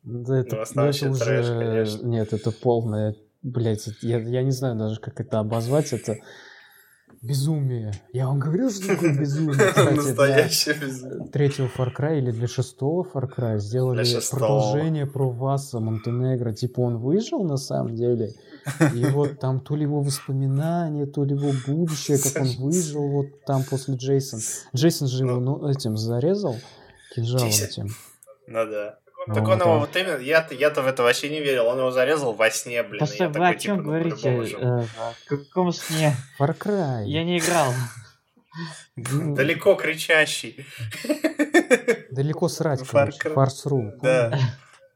C: Да это,
B: Ну,
C: ну, это
B: вообще трэш,
C: уже...
B: конечно.
C: Нет, это полное... Блять, я, я не знаю даже, как это обозвать. Это безумие. Я вам говорил, что такое безумие. Кстати,
B: Настоящее безумие.
C: третьего Far Cry или для шестого Far Cry сделали продолжение про Васа Монтенегро. Типа он выжил на самом деле. И вот там то ли его воспоминания, то ли его будущее, как он выжил вот там после Джейсона. Джейсон же его ну, этим зарезал кинжалом этим.
B: Ну да. Так
C: Вот,
B: он его вот именно, я-то, я-то в это вообще не верил, он его зарезал во сне, блин.
A: Постой, вы
B: такой,
A: о чем
B: типа, ну,
A: говорите? Э, о каком сне?
C: Far Cry.
A: Я не играл.
C: Ну,
B: Далеко кричащий.
C: Далеко срать. Фарс.ру.
B: Да.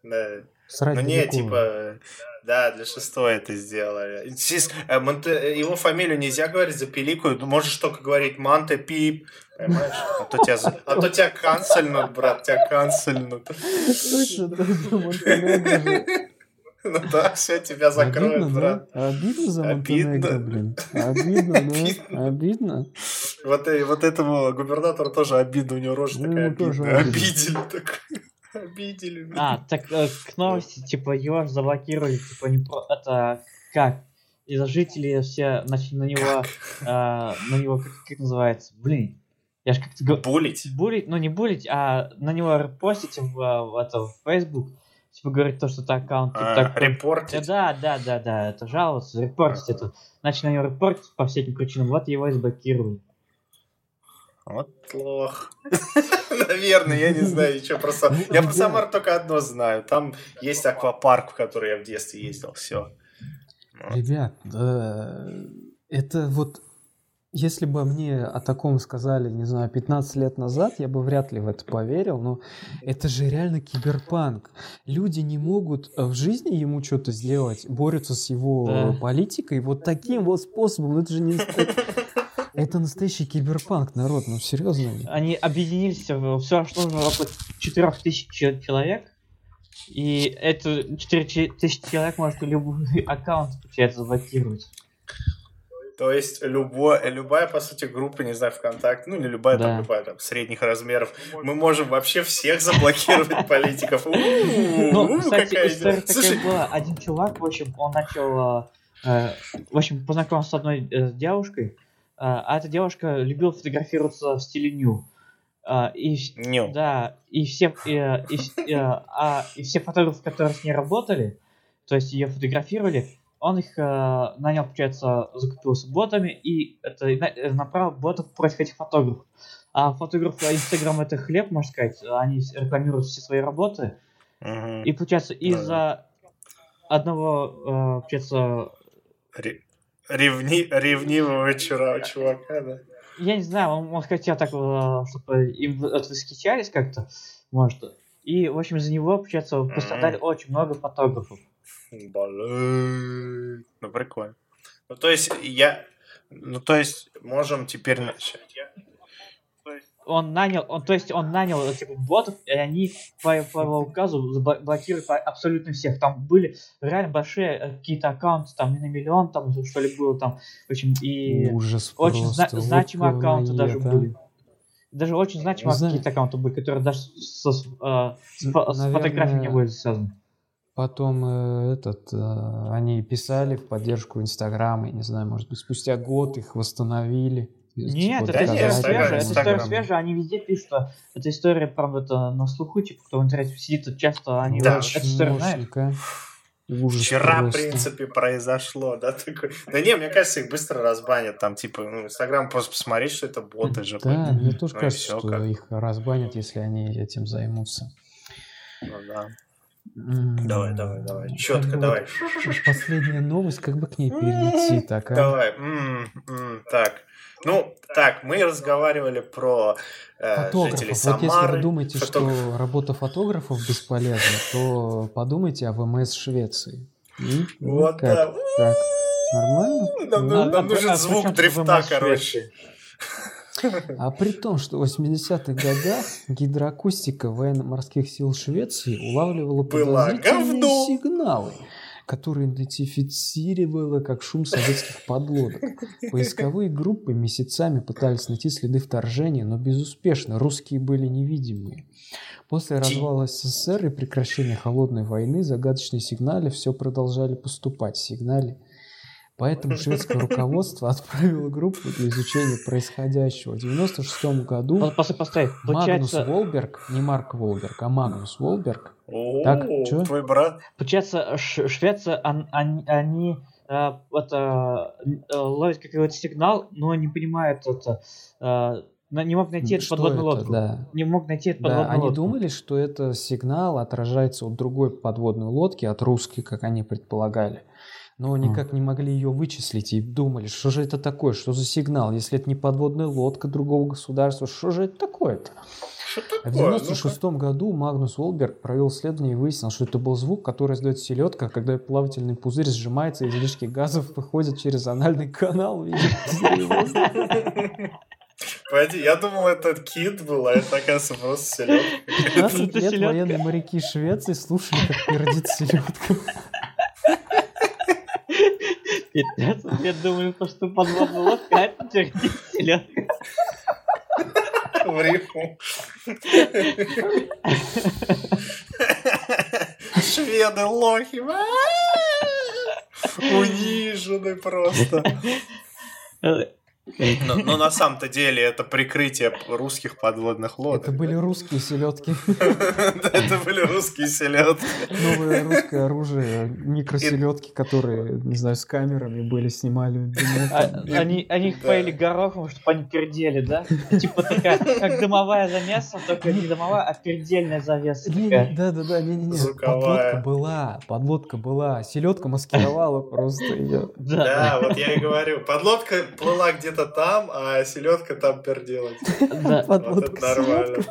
B: Да.
C: Срать
B: Ну не, типа, да, для шестой это сделали. Здесь, э, Монте- его фамилию нельзя говорить за пиликую, можешь только говорить Манте Пип, понимаешь? А то тебя, за- а то тебя канцельнут, брат, тебя канцельнут. Ну да, все, тебя закроют,
C: Обидно,
B: брат.
C: да? Обидно за
B: Обидно.
C: Монтенегро, блин. Обидно, да? Обидно.
B: Вот, и, вот этому губернатору тоже обидно, у него рожа
C: Ну,
B: такая обидная. Обидели так. Обидели.
A: А, так э, к новости, типа, его заблокировали, типа, не про... Это как? Из-за жителей все начали на него, э, на него, как, как называется, блин, я же как-то говорю,
B: Булить?
A: булить, ну не булить, а на него репостить в, в, это, в Facebook, типа, говорить то, что это аккаунт, типа,
B: А,
A: такой.
B: репортить?
A: Да, да, да, да, это жаловаться, репортить
B: Ага.
A: это. Начали на него репортить по всяким причинам, вот его и заблокировали.
B: Вот лох. Наверное, я не знаю ничего про Сам-
C: Ну,
B: Я про. Самар только одно знаю. Там есть аквапарк, в который я в детстве ездил. Все.
C: Ребят, да, это вот, если бы мне о таком сказали, не знаю, 15 лет назад, я бы вряд ли в это поверил, но это же реально киберпанк. Люди не могут э, в жизни ему что-то сделать, борются с его
A: Да.
C: политикой вот таким вот способом. Это же не... Это, настоящий киберпанк, народ, ну серьезно.
A: Они объединились, в все, что нужно около 4000 че- человек, и это 4000 человек может любой аккаунт, получается, заблокировать.
B: То есть любое, любая, по сути, группа, не знаю, ВКонтакте, ну не любая,
A: Да.
B: там, любая, там, средних размеров, мы можем вообще всех заблокировать политиков.
A: Ну, кстати, история такая была. Один чувак, в общем, он начал, э, э, в общем, познакомился с одной э, девушкой, а эта девушка любила фотографироваться в стиле ню. А, и, да, и все, и, и, э, а, и все фотографы, которые с ней работали, то есть ее фотографировали, он их э, нанял, получается, закупился ботами и это, э, направил ботов против этих фотографов. А фотографы Инстаграм это хлеб, можно сказать, они рекламируют все свои работы.
B: Мгм.
A: И получается, из-за одного, э, получается,
B: Ре- Ревни, ревнивого чура, чувака, да.
A: я не знаю, он, он хотел так, э, чтобы им восхищались как-то, может. И, в общем, за него, получается, пострадали очень много фотографов.
B: Блин. Ну, прикольно. Ну, то есть, я... Ну, то есть, можем теперь начать.
A: Он нанял, он, то есть он нанял э, типа ботов, и они по, по его указу блокируют абсолютно всех. Там были реально большие э, какие-то аккаунты, там не на миллион, там что ли было там, в общем, и
C: Ужас
A: очень зна- значимые аккаунты даже
C: говноед, а.
A: были. Даже очень значимые какие-то аккаунты были, которые даже со- э, с фо- с
C: Наверное,
A: фотографией не были связаны.
C: Потом э, этот, э, они писали в поддержку Инстаграма, я не знаю, может быть, спустя год их восстановили.
A: Нет,
C: Типа,
A: это история свежая, это история свежая, они везде пишут, что эта история, правда, это на слуху, типа, кто в интернете сидит, тот часто они
B: Да.
A: историю знают.
C: Ужас
B: Вчера, в
C: просто.
B: принципе, произошло, да, такой. Да не, мне кажется, их быстро разбанят, там, типа, ну, Инстаграм просто посмотреть, что это боты же.
C: Да, мне тоже
B: Ну
C: кажется, что
B: как.
C: их разбанят, если они этим займутся.
B: Ну, да. Давай, давай, давай, четко, давай.
C: вот Последняя новость, как бы к ней перейти, так, а?
B: Давай, так. Ну, так, мы разговаривали про э, жителей
C: Фотографов. Вот если
B: Самары.
C: вы думаете,
B: Фотограф-
C: что работа фотографов бесполезна, то подумайте о ВМС Швеции. И, ну,
B: Вот,
C: как,
B: да.
C: как? Нормально?
B: Нам,
C: Ну,
B: нам- нам
A: а
B: нужен
A: а
B: звук дрифта, короче.
C: А при том, что в 80-х годах гидроакустика военно-морских сил Швеции улавливала подозрительные сигналы, которые идентифицировала как шум советских подлодок. Поисковые группы месяцами пытались найти следы вторжения, но безуспешно. Русские были невидимые. После развала СССР и прекращения холодной войны загадочные сигналы все продолжали поступать. Сигнали Поэтому шведское руководство отправило группу для изучения происходящего. В 1996 году
A: Пос- Постой, постой.
C: Магнус Волберг, не Марк Волберг, а Магнус Волберг, Так, чё?
B: твой брат.
A: получается, Швеция, они, они э, это, э, ловят какой-то сигнал, но не понимают это, э, не мог найти эту
C: что
A: подводную
C: это,
A: лодку.
C: да.
A: Не мог найти эту
C: Да,
A: подводную
C: они
A: лодку.
C: думали, что это сигнал отражается от другой подводной лодки, от русской, как они предполагали. Но никак не могли ее вычислить и думали, что же это такое, что за сигнал, если это не подводная лодка другого государства, что же это такое-то? А В
B: такое?
C: 1996 году Магнус Волберг провел исследование и выяснил, что это был звук, который издает селедка, когда плавательный пузырь сжимается, и излишки газов выходят через анальный канал.
B: Погоди, я думал, это кит был, а это, оказывается, просто селедка.
C: 15
A: Это
C: лет военные моряки Швеции слушали, как пердит селедка.
A: 15 лет думали, то, что подводная лодка, а это селедка.
B: в рифму. Шведы лохи. Унижены просто. Но, но на самом-то деле это прикрытие русских подводных лодок.
C: Это были русские селедки.
B: Это были русские селедки.
C: Новое русское оружие, микроселедки, которые, не знаю, с камерами были, снимали.
A: А, они, они их поили горохом, чтобы они пердели, да? Типа такая, как дымовая завеса, только не дымовая, а пердельная завеса.
C: Да, да, да, не, не, не. Подлодка была, подлодка была. Селедка маскировала просто ее.
B: Да, вот я и говорю. Подлодка плыла где где-то там, а селедка там пердела. Да. Вот это нормально.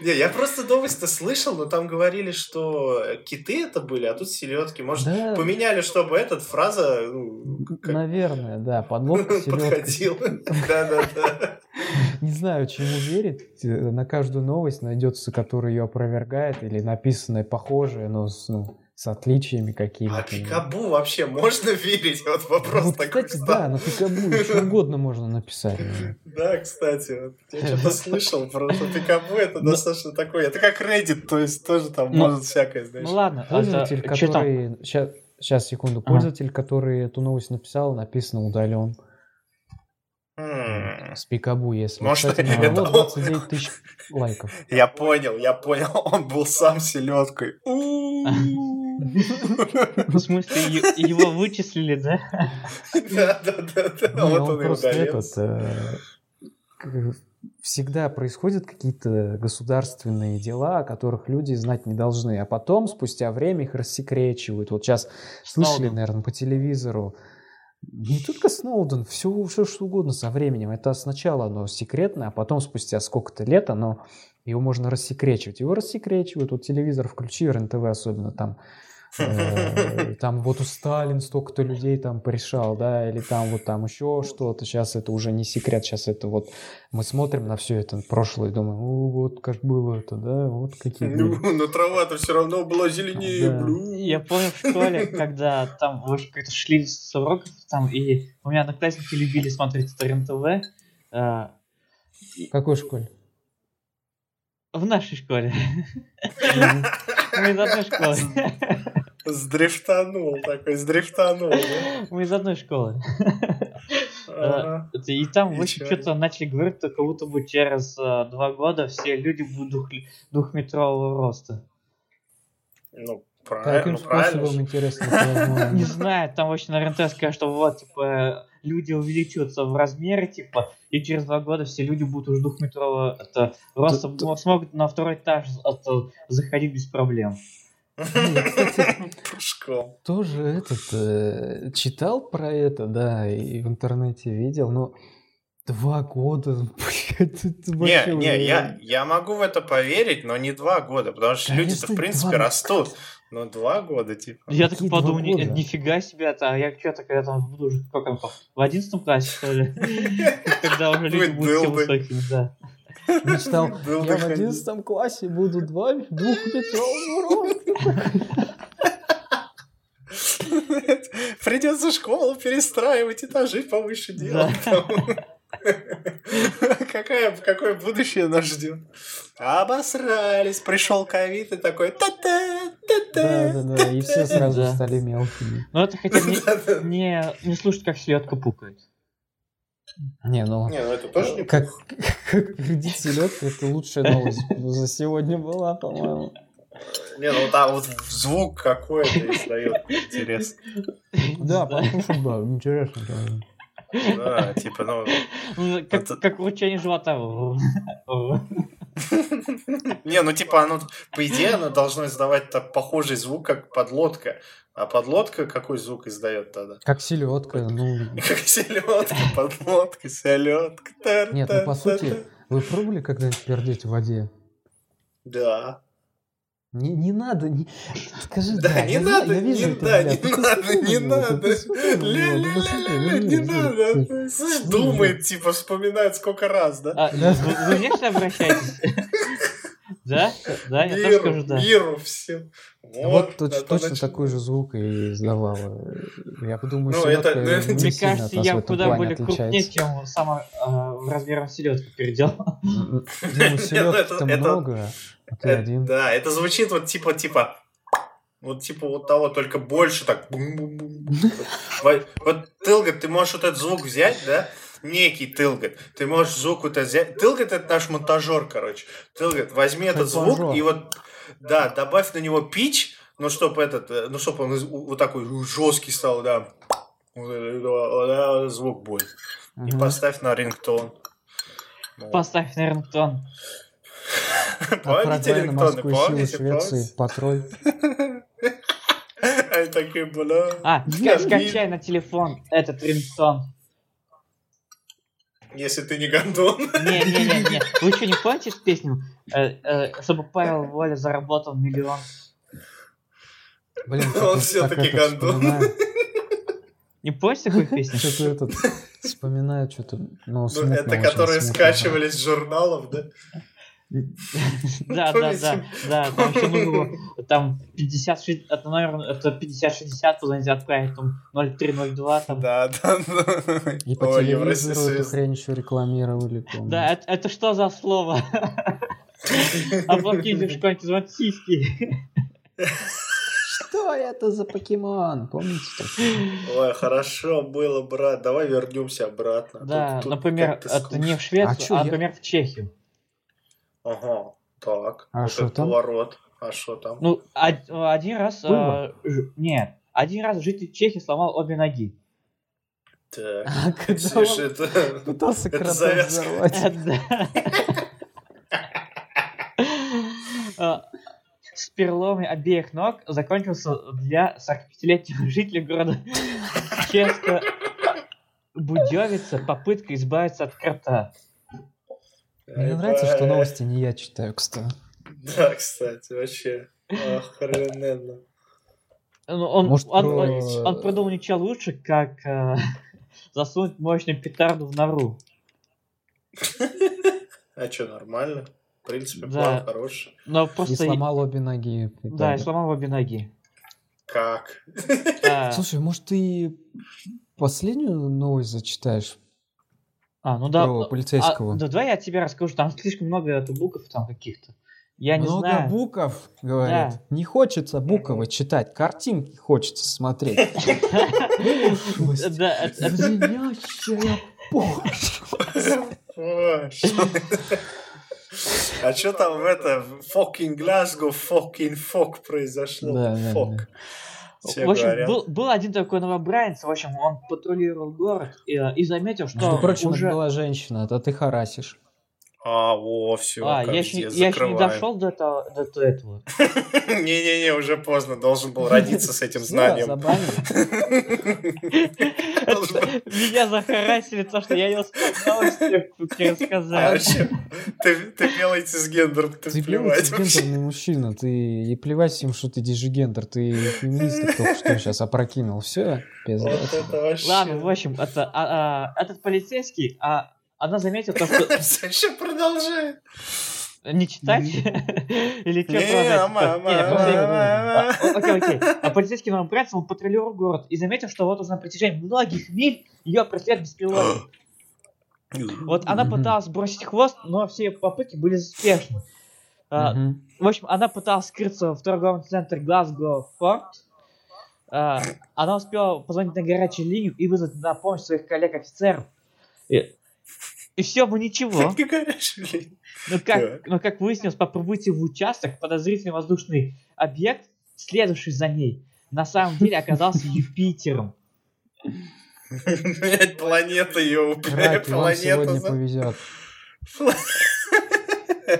B: Не, я просто новость-то слышал, но там говорили, что киты это были, а тут селедки. Может, да. поменяли, чтобы этот фраза... Ну,
C: как... Наверное, да, подлодка
B: Подходила. Да-да-да.
C: Не знаю, чему верить. На каждую новость найдется, который ее опровергает, или написанное похожее, но ну, с отличиями какими-то.
B: А Пикабу вообще можно верить? Вот вопрос
C: вот,
B: такой.
C: Кстати, да, на Пикабу что угодно можно написать.
B: Да, кстати, я что-то слышал про Пикабу, это достаточно такое. Это как Reddit, то есть тоже там ну, может всякое, знаешь.
A: Ну ладно,
C: а пользователь, который... Сейчас, сейчас, секунду. Пользователь, который эту новость написал, написано удален. С Пикабу, если.
B: Может, Кстати, это 29 тысяч лайков. Я понял, я понял. Он был сам селедкой.
A: В смысле, его вычислили, да?
B: Да, да, да, да. Вот он просто этот
C: э, всегда происходят какие-то государственные дела, о которых люди знать не должны, а потом, спустя время, их рассекречивают. Вот сейчас слышали, наверное, по телевизору, не только Сноуден, все, все что угодно со временем. Это сначала оно секретное, а потом спустя сколько-то лет оно его можно рассекречивать. Его рассекречивают, вот телевизор включи, РНТВ особенно, там там вот у Сталин столько-то людей там порешал, да, или там вот там еще что-то. Сейчас это уже не секрет, сейчас это вот мы смотрим на все это прошлое и думаем, о, вот как было это, да, вот какие
B: Ну, но трава-то все равно была зеленее, да.
A: Я помню в школе, когда там, в общем, как-то шли с уроков там, и у меня одноклассники любили смотреть Старин ТВ.
C: А, в какой школе?
A: В нашей школе. Мы из одной школы.
B: Сдрифтанул такой, сдрифтанул.
A: Мы из одной школы. И там, в общем, что-то начали говорить, что как будто бы через э, два года все люди будут двухметрового роста.
B: Ну, правильно. Каким
C: способом, интересно,
A: Не знаю, там очень на РНТ сказали, что вот, типа, люди увеличиваются в размере, типа, и через два года все люди будут уже двухметрового это, роста, смогут на второй этаж это, заходить без проблем.
C: Тоже этот э, читал про это, да, и в интернете видел, но Два года,
B: блядь, это Не, не, я, я могу в это поверить, но не два года, потому что люди-то, в принципе, два... растут. Ну, два года, типа.
A: Я так подумал, ни, нифига себе, а я что-то, когда там буду уже, как там, в одиннадцатом классе, что ли? Когда уже люди будут все высокими, да.
C: Мечтал, я в одиннадцатом классе буду два двухметрового роста.
B: Придется школу перестраивать, этажи повыше делать. Какое, какое будущее нас ждет? Обосрались, пришел ковид и такой та та та
C: та Да, да, да, и все сразу стали мелкими.
A: Ну это хотя бы не, не слушать, как селедка пукает.
C: Не, ну...
B: Не, ну это тоже не
C: как, как пердит селедка, это лучшая новость за сегодня была, по-моему.
B: Не, ну там вот звук какой-то издает, интересно.
C: Да, послушать, да, интересно.
B: Да, типа, ну...
A: ну как урчание живота.
B: Не, ну типа оно, по идее, оно должно издавать похожий звук, как подлодка. А подлодка какой звук издает тогда?
C: Как селедка, ну...
B: Как селедка, подлодка, селедка.
C: Нет, ну по сути, вы пробовали когда-нибудь пердеть в воде?
B: Да.
C: Не, не надо, не... скажи,
B: да, да не я, надо, я вижу не, это, да, не надо, не надо, ля-ля-ля, не надо, слышь, думает, типа, вспоминает сколько раз, да?
A: А, вы, вы внешне обращаетесь? Да? Да, я тоже скажу да.
B: миру всем.
C: Вот, точ-
B: это
C: точно
B: нач-
C: такой же звук и издавала. Я думаю,
B: Ну, это- ну, это-
C: не
A: Мне кажется, я куда более крупнее, чем сама э, размером селедка переделала.
C: М, Думаю, селедки-то
B: это- это-
C: много, а ты
B: Э,
C: один.
B: Да, это звучит вот типа, типа, вот типа вот того, только больше так. бум-бум-бум. Вот Тылгат, ты можешь вот этот звук взять, да? Некий Тылгат. Ты можешь звук вот этот взять. Тылгат это наш монтажер, короче. Тылгат, возьми этот звук и вот, да, добавь на него пич, ну, чтобы этот, э, ну, чтобы он вот такой жесткий стал, да. Звук будет. И поставь на рингтон.
A: Поставь на рингтон.
C: Отправляй на морскую силу? Швеции, патруль.
B: Бля.
A: А, скачай на телефон этот рингтон.
B: Если ты не гондон.
A: Не-не-не, вы что, не помните песню? Э, э, Чтобы Павел Воля заработал миллион.
C: Блин,
B: Он гондон.
C: вспоминаю.
A: Не помните такой песни?
C: Что-то этот вспоминаю, что-то, ну,
B: это которые скачивались с журналов, да?
A: Да, да, да, да, там еще нужно было, там 50, ши- это номер, это 50-60 позвонить отправить, там 0302, там.
B: Да, да, да.
C: И по
B: Ой,
C: телевизору эту хрень еще рекламировали, помню.
A: Да, это, что за слово? А в школе звонят сиськи.
C: Что это за покемон? Помните?
B: Ой, хорошо было, брат. Давай вернемся обратно.
A: Да,
B: Тут- тут
A: например, это не в Швецию,
C: А
A: а, например, в Чехию.
B: Ага, так.
C: А
B: вот
C: шо
B: это
C: там?
B: поворот. А что там?
A: Ну, од- один раз... Э, ж- Нет, один раз житель Чехии сломал обе ноги.
B: Так.
C: А когда
B: Слушай,
C: он
B: это...
C: пытался
B: это завязка.
C: взорвать.
A: Э, С переломами обеих ног закончился для 45-летнего жителя города Ческа Будевица попытка избавиться от крота.
C: Мне нравится, что новости не я читаю, кстати.
B: Да, кстати, вообще. Охрененно.
A: Ну, Он,
C: Может,
A: он,
C: про-
A: он- он придумал ничего лучше, как э, засунуть мощную петарду в нору.
B: А что, нормально? В принципе,
A: Да.
B: план хороший.
A: Но
C: И
A: просто...
C: сломал обе ноги.
A: Да, и сломал обе ноги.
B: Как?
A: А,
C: Слушай, может, ты последнюю новость зачитаешь
A: а, ну да.
C: про
A: а,
C: полицейского?
A: да давай я тебе расскажу, там слишком много букв там каких-то. Я не
C: Много
A: знаю.
C: букв, говорит.
A: Да.
C: Не хочется буквы читать, картинки хочется смотреть.
A: Да,
C: Звенящая
B: А что там в это fucking Glasgow, fucking fuck произошло?
C: Да, да,
B: Fuck. Все
A: в общем,
B: говорят.
A: был, был один такой новобранец, в общем, он патрулировал город и, э, и заметил, что
C: Между прочим,
A: уже...
C: это была женщина, это ты харасишь.
B: А, во, все,
A: а, я еще, я ещё не дошел до, этого- до, до этого.
B: Не-не-не, уже поздно, должен был родиться с этим знанием.
A: Меня захарасили, то, что я
B: А
A: рассказать.
B: вообще, ты, ты белый цисгендер, ты плевать
C: цисгендерный мужчина, ты и плевать всем, что ты дижигендер, ты феминисток только что сейчас опрокинул. Все.
A: Ладно, в общем, а, а, этот полицейский, а, она заметила то, что
B: Все еще продолжает.
A: Не читать или что
B: ама, ама.
A: Окей, окей. А полицейский новобранец, он патрулировал город и заметил, что вот уже на протяжении многих миль ее преследует беспилотник. Вот она пыталась бросить хвост, но все ее попытки были успешны. А. В общем, она пыталась скрыться в торговом центре Глазго Форт. А, Она успела позвонить на горячую линию и вызвать на помощь своих коллег-офицеров. И, все бы ничего. Но как, но как выяснилось, по прибытии в участок подозрительный воздушный объект, следовавший за ней, на самом деле оказался Юпитером.
B: Блядь, планета ее, блядь, планета.
C: повезет.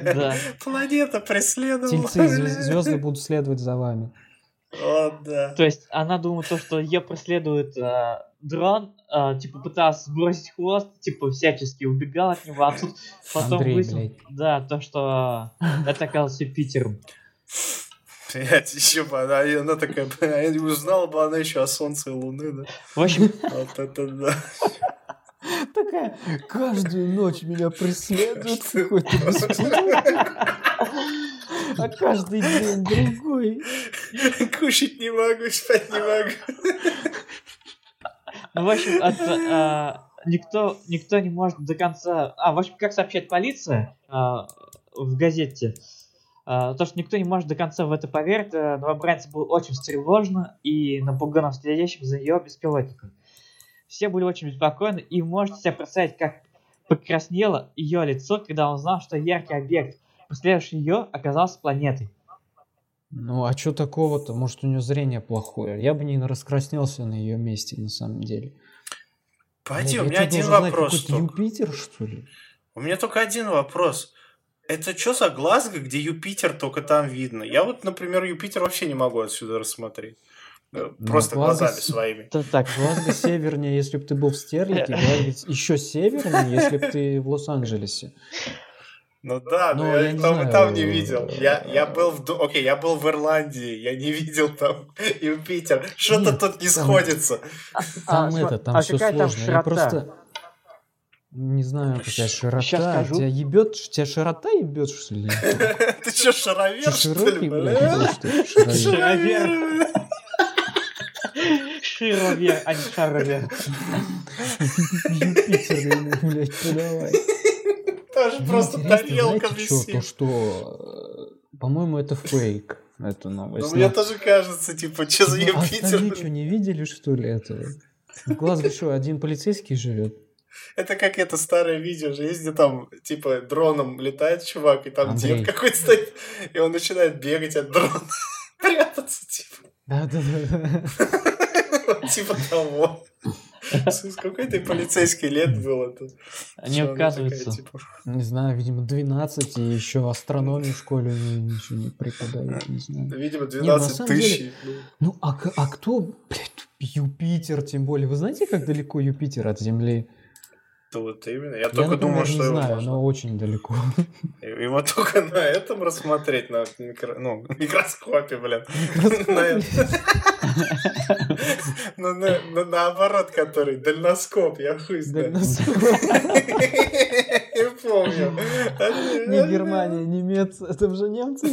A: Да.
B: Планета преследовала.
C: Тельцы, звезды будут следовать за вами.
B: О, да.
A: То есть она думала то, что ее преследует э, дрон, э, типа пыталась сбросить хвост, типа всячески убегала от него, а тут потом
C: Андрей, блядь.
A: да, то, что это оказался Юпитером.
B: Блядь, еще бы она, и она такая, блядь, узнала бы она еще о Солнце и Луны, да?
A: В общем,
B: Вот это да.
C: Такая, каждую ночь меня преследует какой-то А каждый день другой.
B: Кушать не могу, спать не могу.
A: Ну, в общем, это, а, никто, никто не может до конца... А, в общем, как сообщает полиция а, в газете, а, то, что никто не может до конца в это поверить, а, новобранец был очень встревожен и напуган следящим за ее беспилотником. Все были очень беспокойны, и можете себе представить, как покраснело ее лицо, когда он узнал, что яркий объект, преследовавший ее, оказался планетой.
C: Ну, а что такого-то? Может, у нее зрение плохое? Я бы не раскраснелся на ее месте, на самом деле.
B: Пойди,
C: Я
B: у меня один
C: знать,
B: вопрос. только.
C: Юпитер, что ли?
B: У меня только один вопрос. Это что за Глазго, где Юпитер только там видно? Я вот, например, Юпитер вообще не могу отсюда рассмотреть. Э,
C: Ну,
B: Просто
C: Глазго
B: глазами
C: с-
B: своими.
A: Это так.
C: Глазго севернее, если бы ты был в Стерлике, Глазго еще севернее, если бы ты в Лос-Анджелесе.
B: Ну да, но
C: Ну,
B: я,
C: я не
B: там
C: знаю.
B: там не видел. Я, я был в... Окей, я был в Ирландии, я не видел там Юпитер. Что-то тут не
C: там-
B: сходится.
C: Там
A: сма-
C: это, там
A: а
C: все
A: там
C: сложно. Я просто не знаю, какая широта.
A: Щас скажу.
C: Тебя ебет, тебя широта ебет, что ли?
B: Ты что, шаровер, что ли,
C: блядь? Шаровер.
B: Шаровер.
A: Шировер, а не шаровер.
C: Юпитер, блядь, подавай.
B: Тоже
C: Мне
B: просто тарелка
C: знаете, что, то,
B: висит.
C: что, э, по-моему, это фейк, эта
B: Ну,
C: новость.
B: мне
C: Но-
B: тоже кажется, типа, что за
C: Ну, а
B: Юпитер?
C: что, не видели, что ли, этого? В Глазго что, один полицейский живет?
B: Это как это старое видео же есть, где там, типа, дроном летает чувак, и там
C: Андрей.
B: дед какой-то стоит, и он начинает бегать от дрона, прятаться, типа.
C: Да-да-да.
B: Типа того. Сколько этой полицейский лет было?
A: указывается.
B: такая, типа,
C: Не знаю, видимо, 12, и еще астрономию в школе ну, ничего не преподают, не знаю.
B: Видимо,
C: на
B: 12
C: самом
B: тысяч.
C: деле- Ну, а, а кто, блядь, Юпитер, тем более. Вы знаете, как далеко Юпитер от Земли?
B: Вот именно. Я
C: Я,
B: только
C: например,
B: думал,
C: не
B: что его
C: знаю,
B: можно-
C: но очень далеко.
B: Его только на этом рассмотреть, на микро- ну, микроскопе, блин. Наоборот, который дальноскоп, я хуй знаю. Не помню.
C: Не Германия, немец, это же немцы.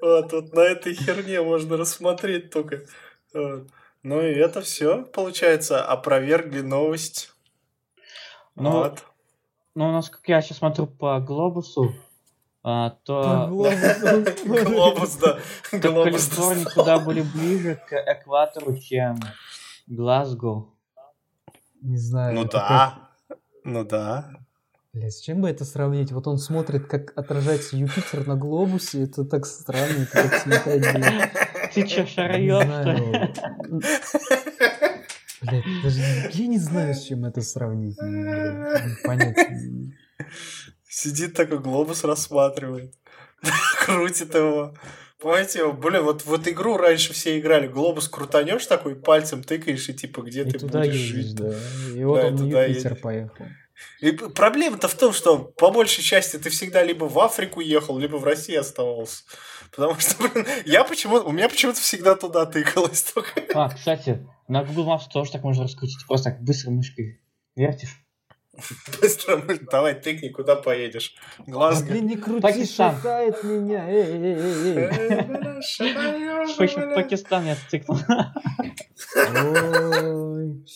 B: Вот, вот на этой херне можно рассмотреть только. Вот. Ну и это все, получается, опровергли новость.
A: Ну,
B: Вот.
A: Ну, насколько я сейчас смотрю по глобусу, а, то.
B: Глобус, да.
A: то
B: Глобус
A: Калифорния куда более ближе к экватору, чем Глазго.
C: Не знаю.
B: Ну да. Ну да.
C: как- Бля, с чем бы это сравнить? Вот он смотрит, как отражается Юпитер на глобусе. Это так странно, это как смотреть, блядь.
A: Ты что
C: знаю. Блядь, даже я не знаю, с чем это сравнить. Имею.
B: Сидит такой глобус рассматривает. Крутит его. Помните, его, блин, вот вот игру раньше все играли. Глобус крутанешь такой, пальцем тыкаешь, и типа, где
C: И
B: ты
C: туда
B: будешь
C: едешь,
B: жить.
C: да. И вот
B: Да,
C: он
B: туда
C: Юпитер
B: едешь.
C: поехал.
B: И проблема-то в том, что по большей части ты всегда либо в Африку ехал, либо в России оставался. Потому что, блин, я почему у меня почему-то всегда туда тыкалось только.
A: А, кстати, на Google Maps тоже так можно раскрутить. Просто так быстро мышкой вертишь.
B: Быстро, давай тыкни, куда поедешь.
C: Да,
B: Глазго.
C: блин, не крути,
A: Пакистан.
C: шатает меня. Эй, эй, эй, эй.
A: Точно в Пакистан я
C: всё.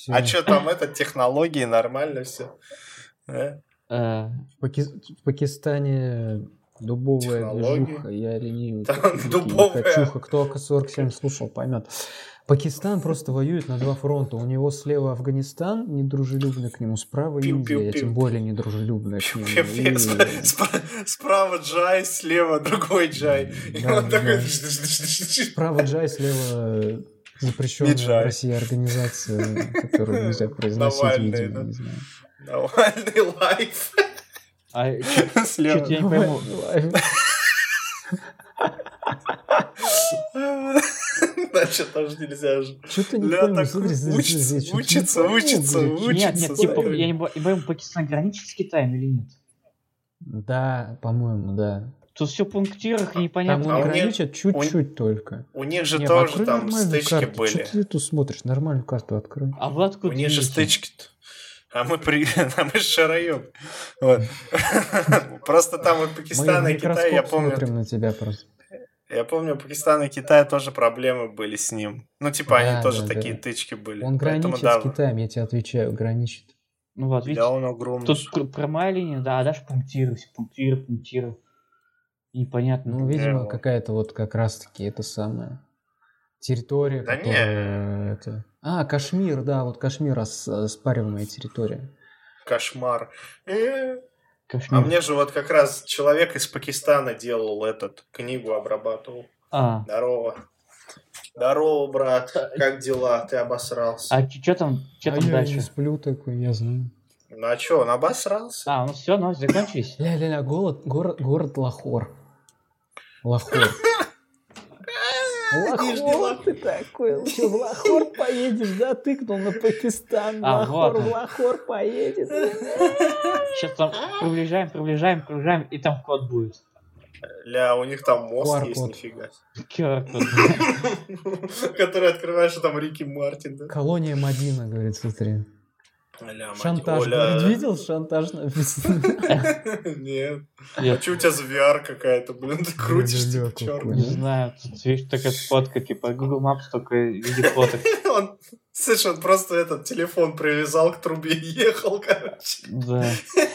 B: А что там это, технологии, нормально все.
A: Э,
C: Паки- в Пакистане дубовая
B: Технологии.
C: движуха, я ленивый.
B: Там дубовая.
C: качуха. Кто АК-47 слушал, поймет. Пакистан просто воюет на два фронта. У него слева Афганистан, недружелюбный к нему, справа Индия,
B: Пиу-пиу-пиу.
C: тем более недружелюбная к нему.
B: Пипец,
C: И-
B: спра- спра- Справа Джай, слева другой Джай. И
C: Да,
B: он такой...
C: да. Справа Джай, слева запрещенная в России организация, которую нельзя произносить,
B: Навальный,
C: видимо,
B: да. Навальный лайф.
A: А
B: Слева.
A: чё-то я не пойму.
B: Значит, тоже нельзя же.
C: Что-то не
B: Ля,
C: смотри, здесь-
B: учится, учится, учится.
A: Нет, нет, типа, я не пойму, Пакистан граничит с Китаем или нет?
C: Да, по-моему, да.
A: Тут все пунктирах и
C: Там
A: непонятно.
B: А
C: он
B: у них-
C: граничит чуть-чуть только.
B: У них же тоже там стычки были.
C: Что ты тут смотришь? Нормальную карту открой.
A: А вы
B: У них же
A: видите?
B: А мы при... а мы шараем. Вот. Просто там вот
C: Мы
B: Пакистан
C: в
B: и Китай, я помню,
C: на тебя просто.
B: я помню, Пакистан и Китай тоже проблемы были с ним. Ну, типа, они
C: Да,
B: тоже
C: да,
B: такие
C: да.
B: тычки были.
C: Он
B: Поэтому
C: граничит
B: да,
C: с Китаем, я тебе отвечаю, граничит.
A: Ну вот, видите,
B: Да, он огромный.
A: тут пр- прямая линия, да, а дальше пунктиры, все пунктиры, пунктиры. Непонятно.
C: Ну, видимо, какая-то вот как раз-таки это самое территория,
B: Да
C: которая это... А, Кашмир, да, вот Кашмир ос- оспариваемая территория.
B: Кошмар. Э, А
A: Кашмир.
B: мне же вот как раз человек из Пакистана делал этот, книгу обрабатывал.
A: А,
B: Здорово. Здорово, брат. Как дела? Ты обосрался.
A: а что там, что
C: а
A: там
C: я
A: дальше?
C: не сплю такой, я знаю.
B: Ну а что, он обосрался?
A: А, ну все, новости закончились.
C: Ля-ля-ля, город, город, город Лахор. Лахор.
B: Лахор.
C: ты такой, что, в Лахор поедешь, да? Тыкнул на Пакистан,
A: А, вот он.
C: Лахор поедет.
A: Сейчас там приближаем, приближаем, приближаем, и там код будет.
B: Ля, у них там мост
C: QR-код.
B: есть, нифига. Который открываешь, а там Рики Мартин, да?
C: Колония Мадина, говорит, смотри. Шантаж, говорит, видел шантаж написано?
B: Нет. А что у тебя за VR какая-то, блин, ты крутишь, типа,
C: какой.
A: не знаю, тут видишь, такая фотка, типа Google Maps только в виде фоток.
B: Он, слышь, он просто этот телефон привязал к трубе и ехал, короче.
A: Да.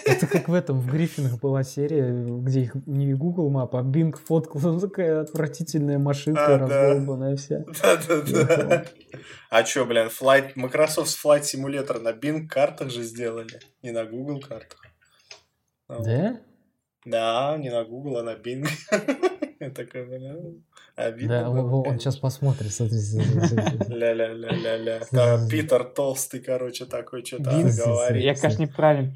C: Это как в этом, в Гриффинах была серия, где их не Google Map, а Bing фоткал. Там такая отвратительная машинка
B: А, да.
C: раздолбанная вся.
B: Да-да-да. А чё, блин, Flight, Microsoft Flight Simulator на Bing картах же сделали, не на Google картах. Ну,
C: Да?
B: Да, не на Google, а на Bing. Я такой, блин, обидно.
C: Да,
B: было,
C: он сейчас посмотрит. смотри.
B: Ля-ля-ля-ля-ля. Там Питер толстый, короче, такой что-то говорит.
A: Я, конечно, неправильно...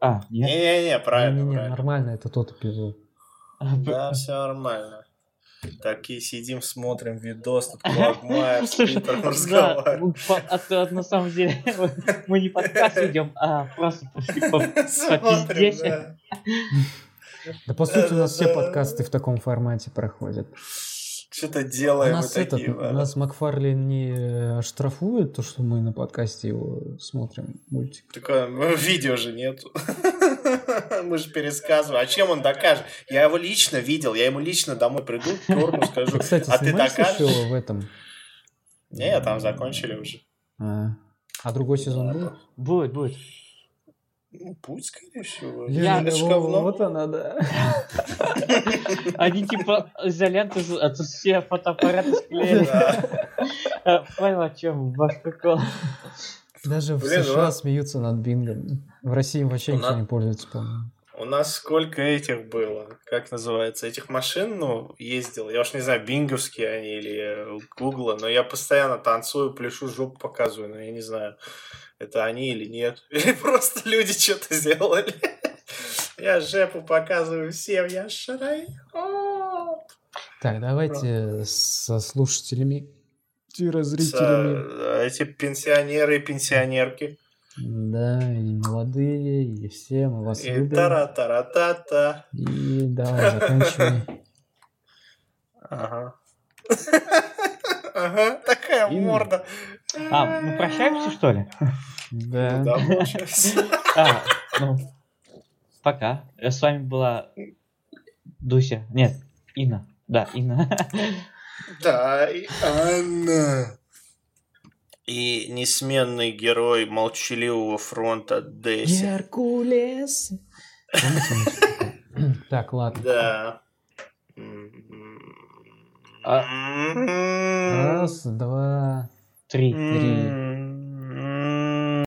A: А, нет?
B: Не-не-не, правильно,
C: нормально, это тот эпизод.
B: Да, все нормально. Такие сидим, смотрим видос, тут Квагмайер с
A: Слушай,
B: Питером
A: да,
B: разговаривает.
A: ну, по- а то на самом деле мы не подкаст ведем, а просто пошли по-
B: Смотрим,
A: попиздеть.
B: да.
C: Да по сути у нас все
B: Да-да-да.
C: подкасты в таком формате проходят.
B: Что-то делаем
C: нас, этот,
B: такие.
C: у нас Макфарлин не штрафует то, что мы на подкасте его смотрим, мультик.
B: Такое, ну, видео же нету. Мы же пересказываем. А чем он докажет? Я его лично видел, я ему лично домой приду, Торну скажу.
C: Ты, кстати,
B: А ты докажешь?
C: еще в этом?
B: Не, там закончили уже.
C: А, а другой сезон будет?
A: Будет, будет.
B: Ну, путь, скорее всего.
A: Я-
B: Это ж
C: во-
B: говно.
C: вот она, да.
A: Они типа изоленты, з- а тут все фотоаппараты склеили. А, Понял, о чем ваш прикол.
C: Даже в США
B: ну-
C: смеются над Бингом. В России вообще никто не пользуется, по-моему.
B: У нас сколько этих было? Как называется? Этих машин, ну, ездил. Я уж не знаю, бинговские они или Гугла, но я постоянно танцую, пляшу, жопу показываю, но я не знаю, это они или нет. Или просто люди что-то сделали. Я жепу показываю всем, я шарай.
C: Так, давайте со слушателями
B: С,
C: зрителями.
B: Эти пенсионеры и пенсионерки.
C: Да, и молодые, и все, мы вас
B: И
C: любим.
B: тара-тара-та-та.
C: И давай, заканчивай.
B: Ага. Ага, такая
C: И-
B: морда.
A: А, мы прощаемся, что ли?
C: Да.
B: Ну да, получается.
A: А, ну, пока. С вами была Дуся. Нет, Инна. Да, Инна.
B: Да, и Анна. И несменный герой молчаливого фронта Дэси.
C: Геркулес. Так, ладно.
B: Да.
A: А-
B: М-м-м.
C: Раз, два,
A: Три.
C: три.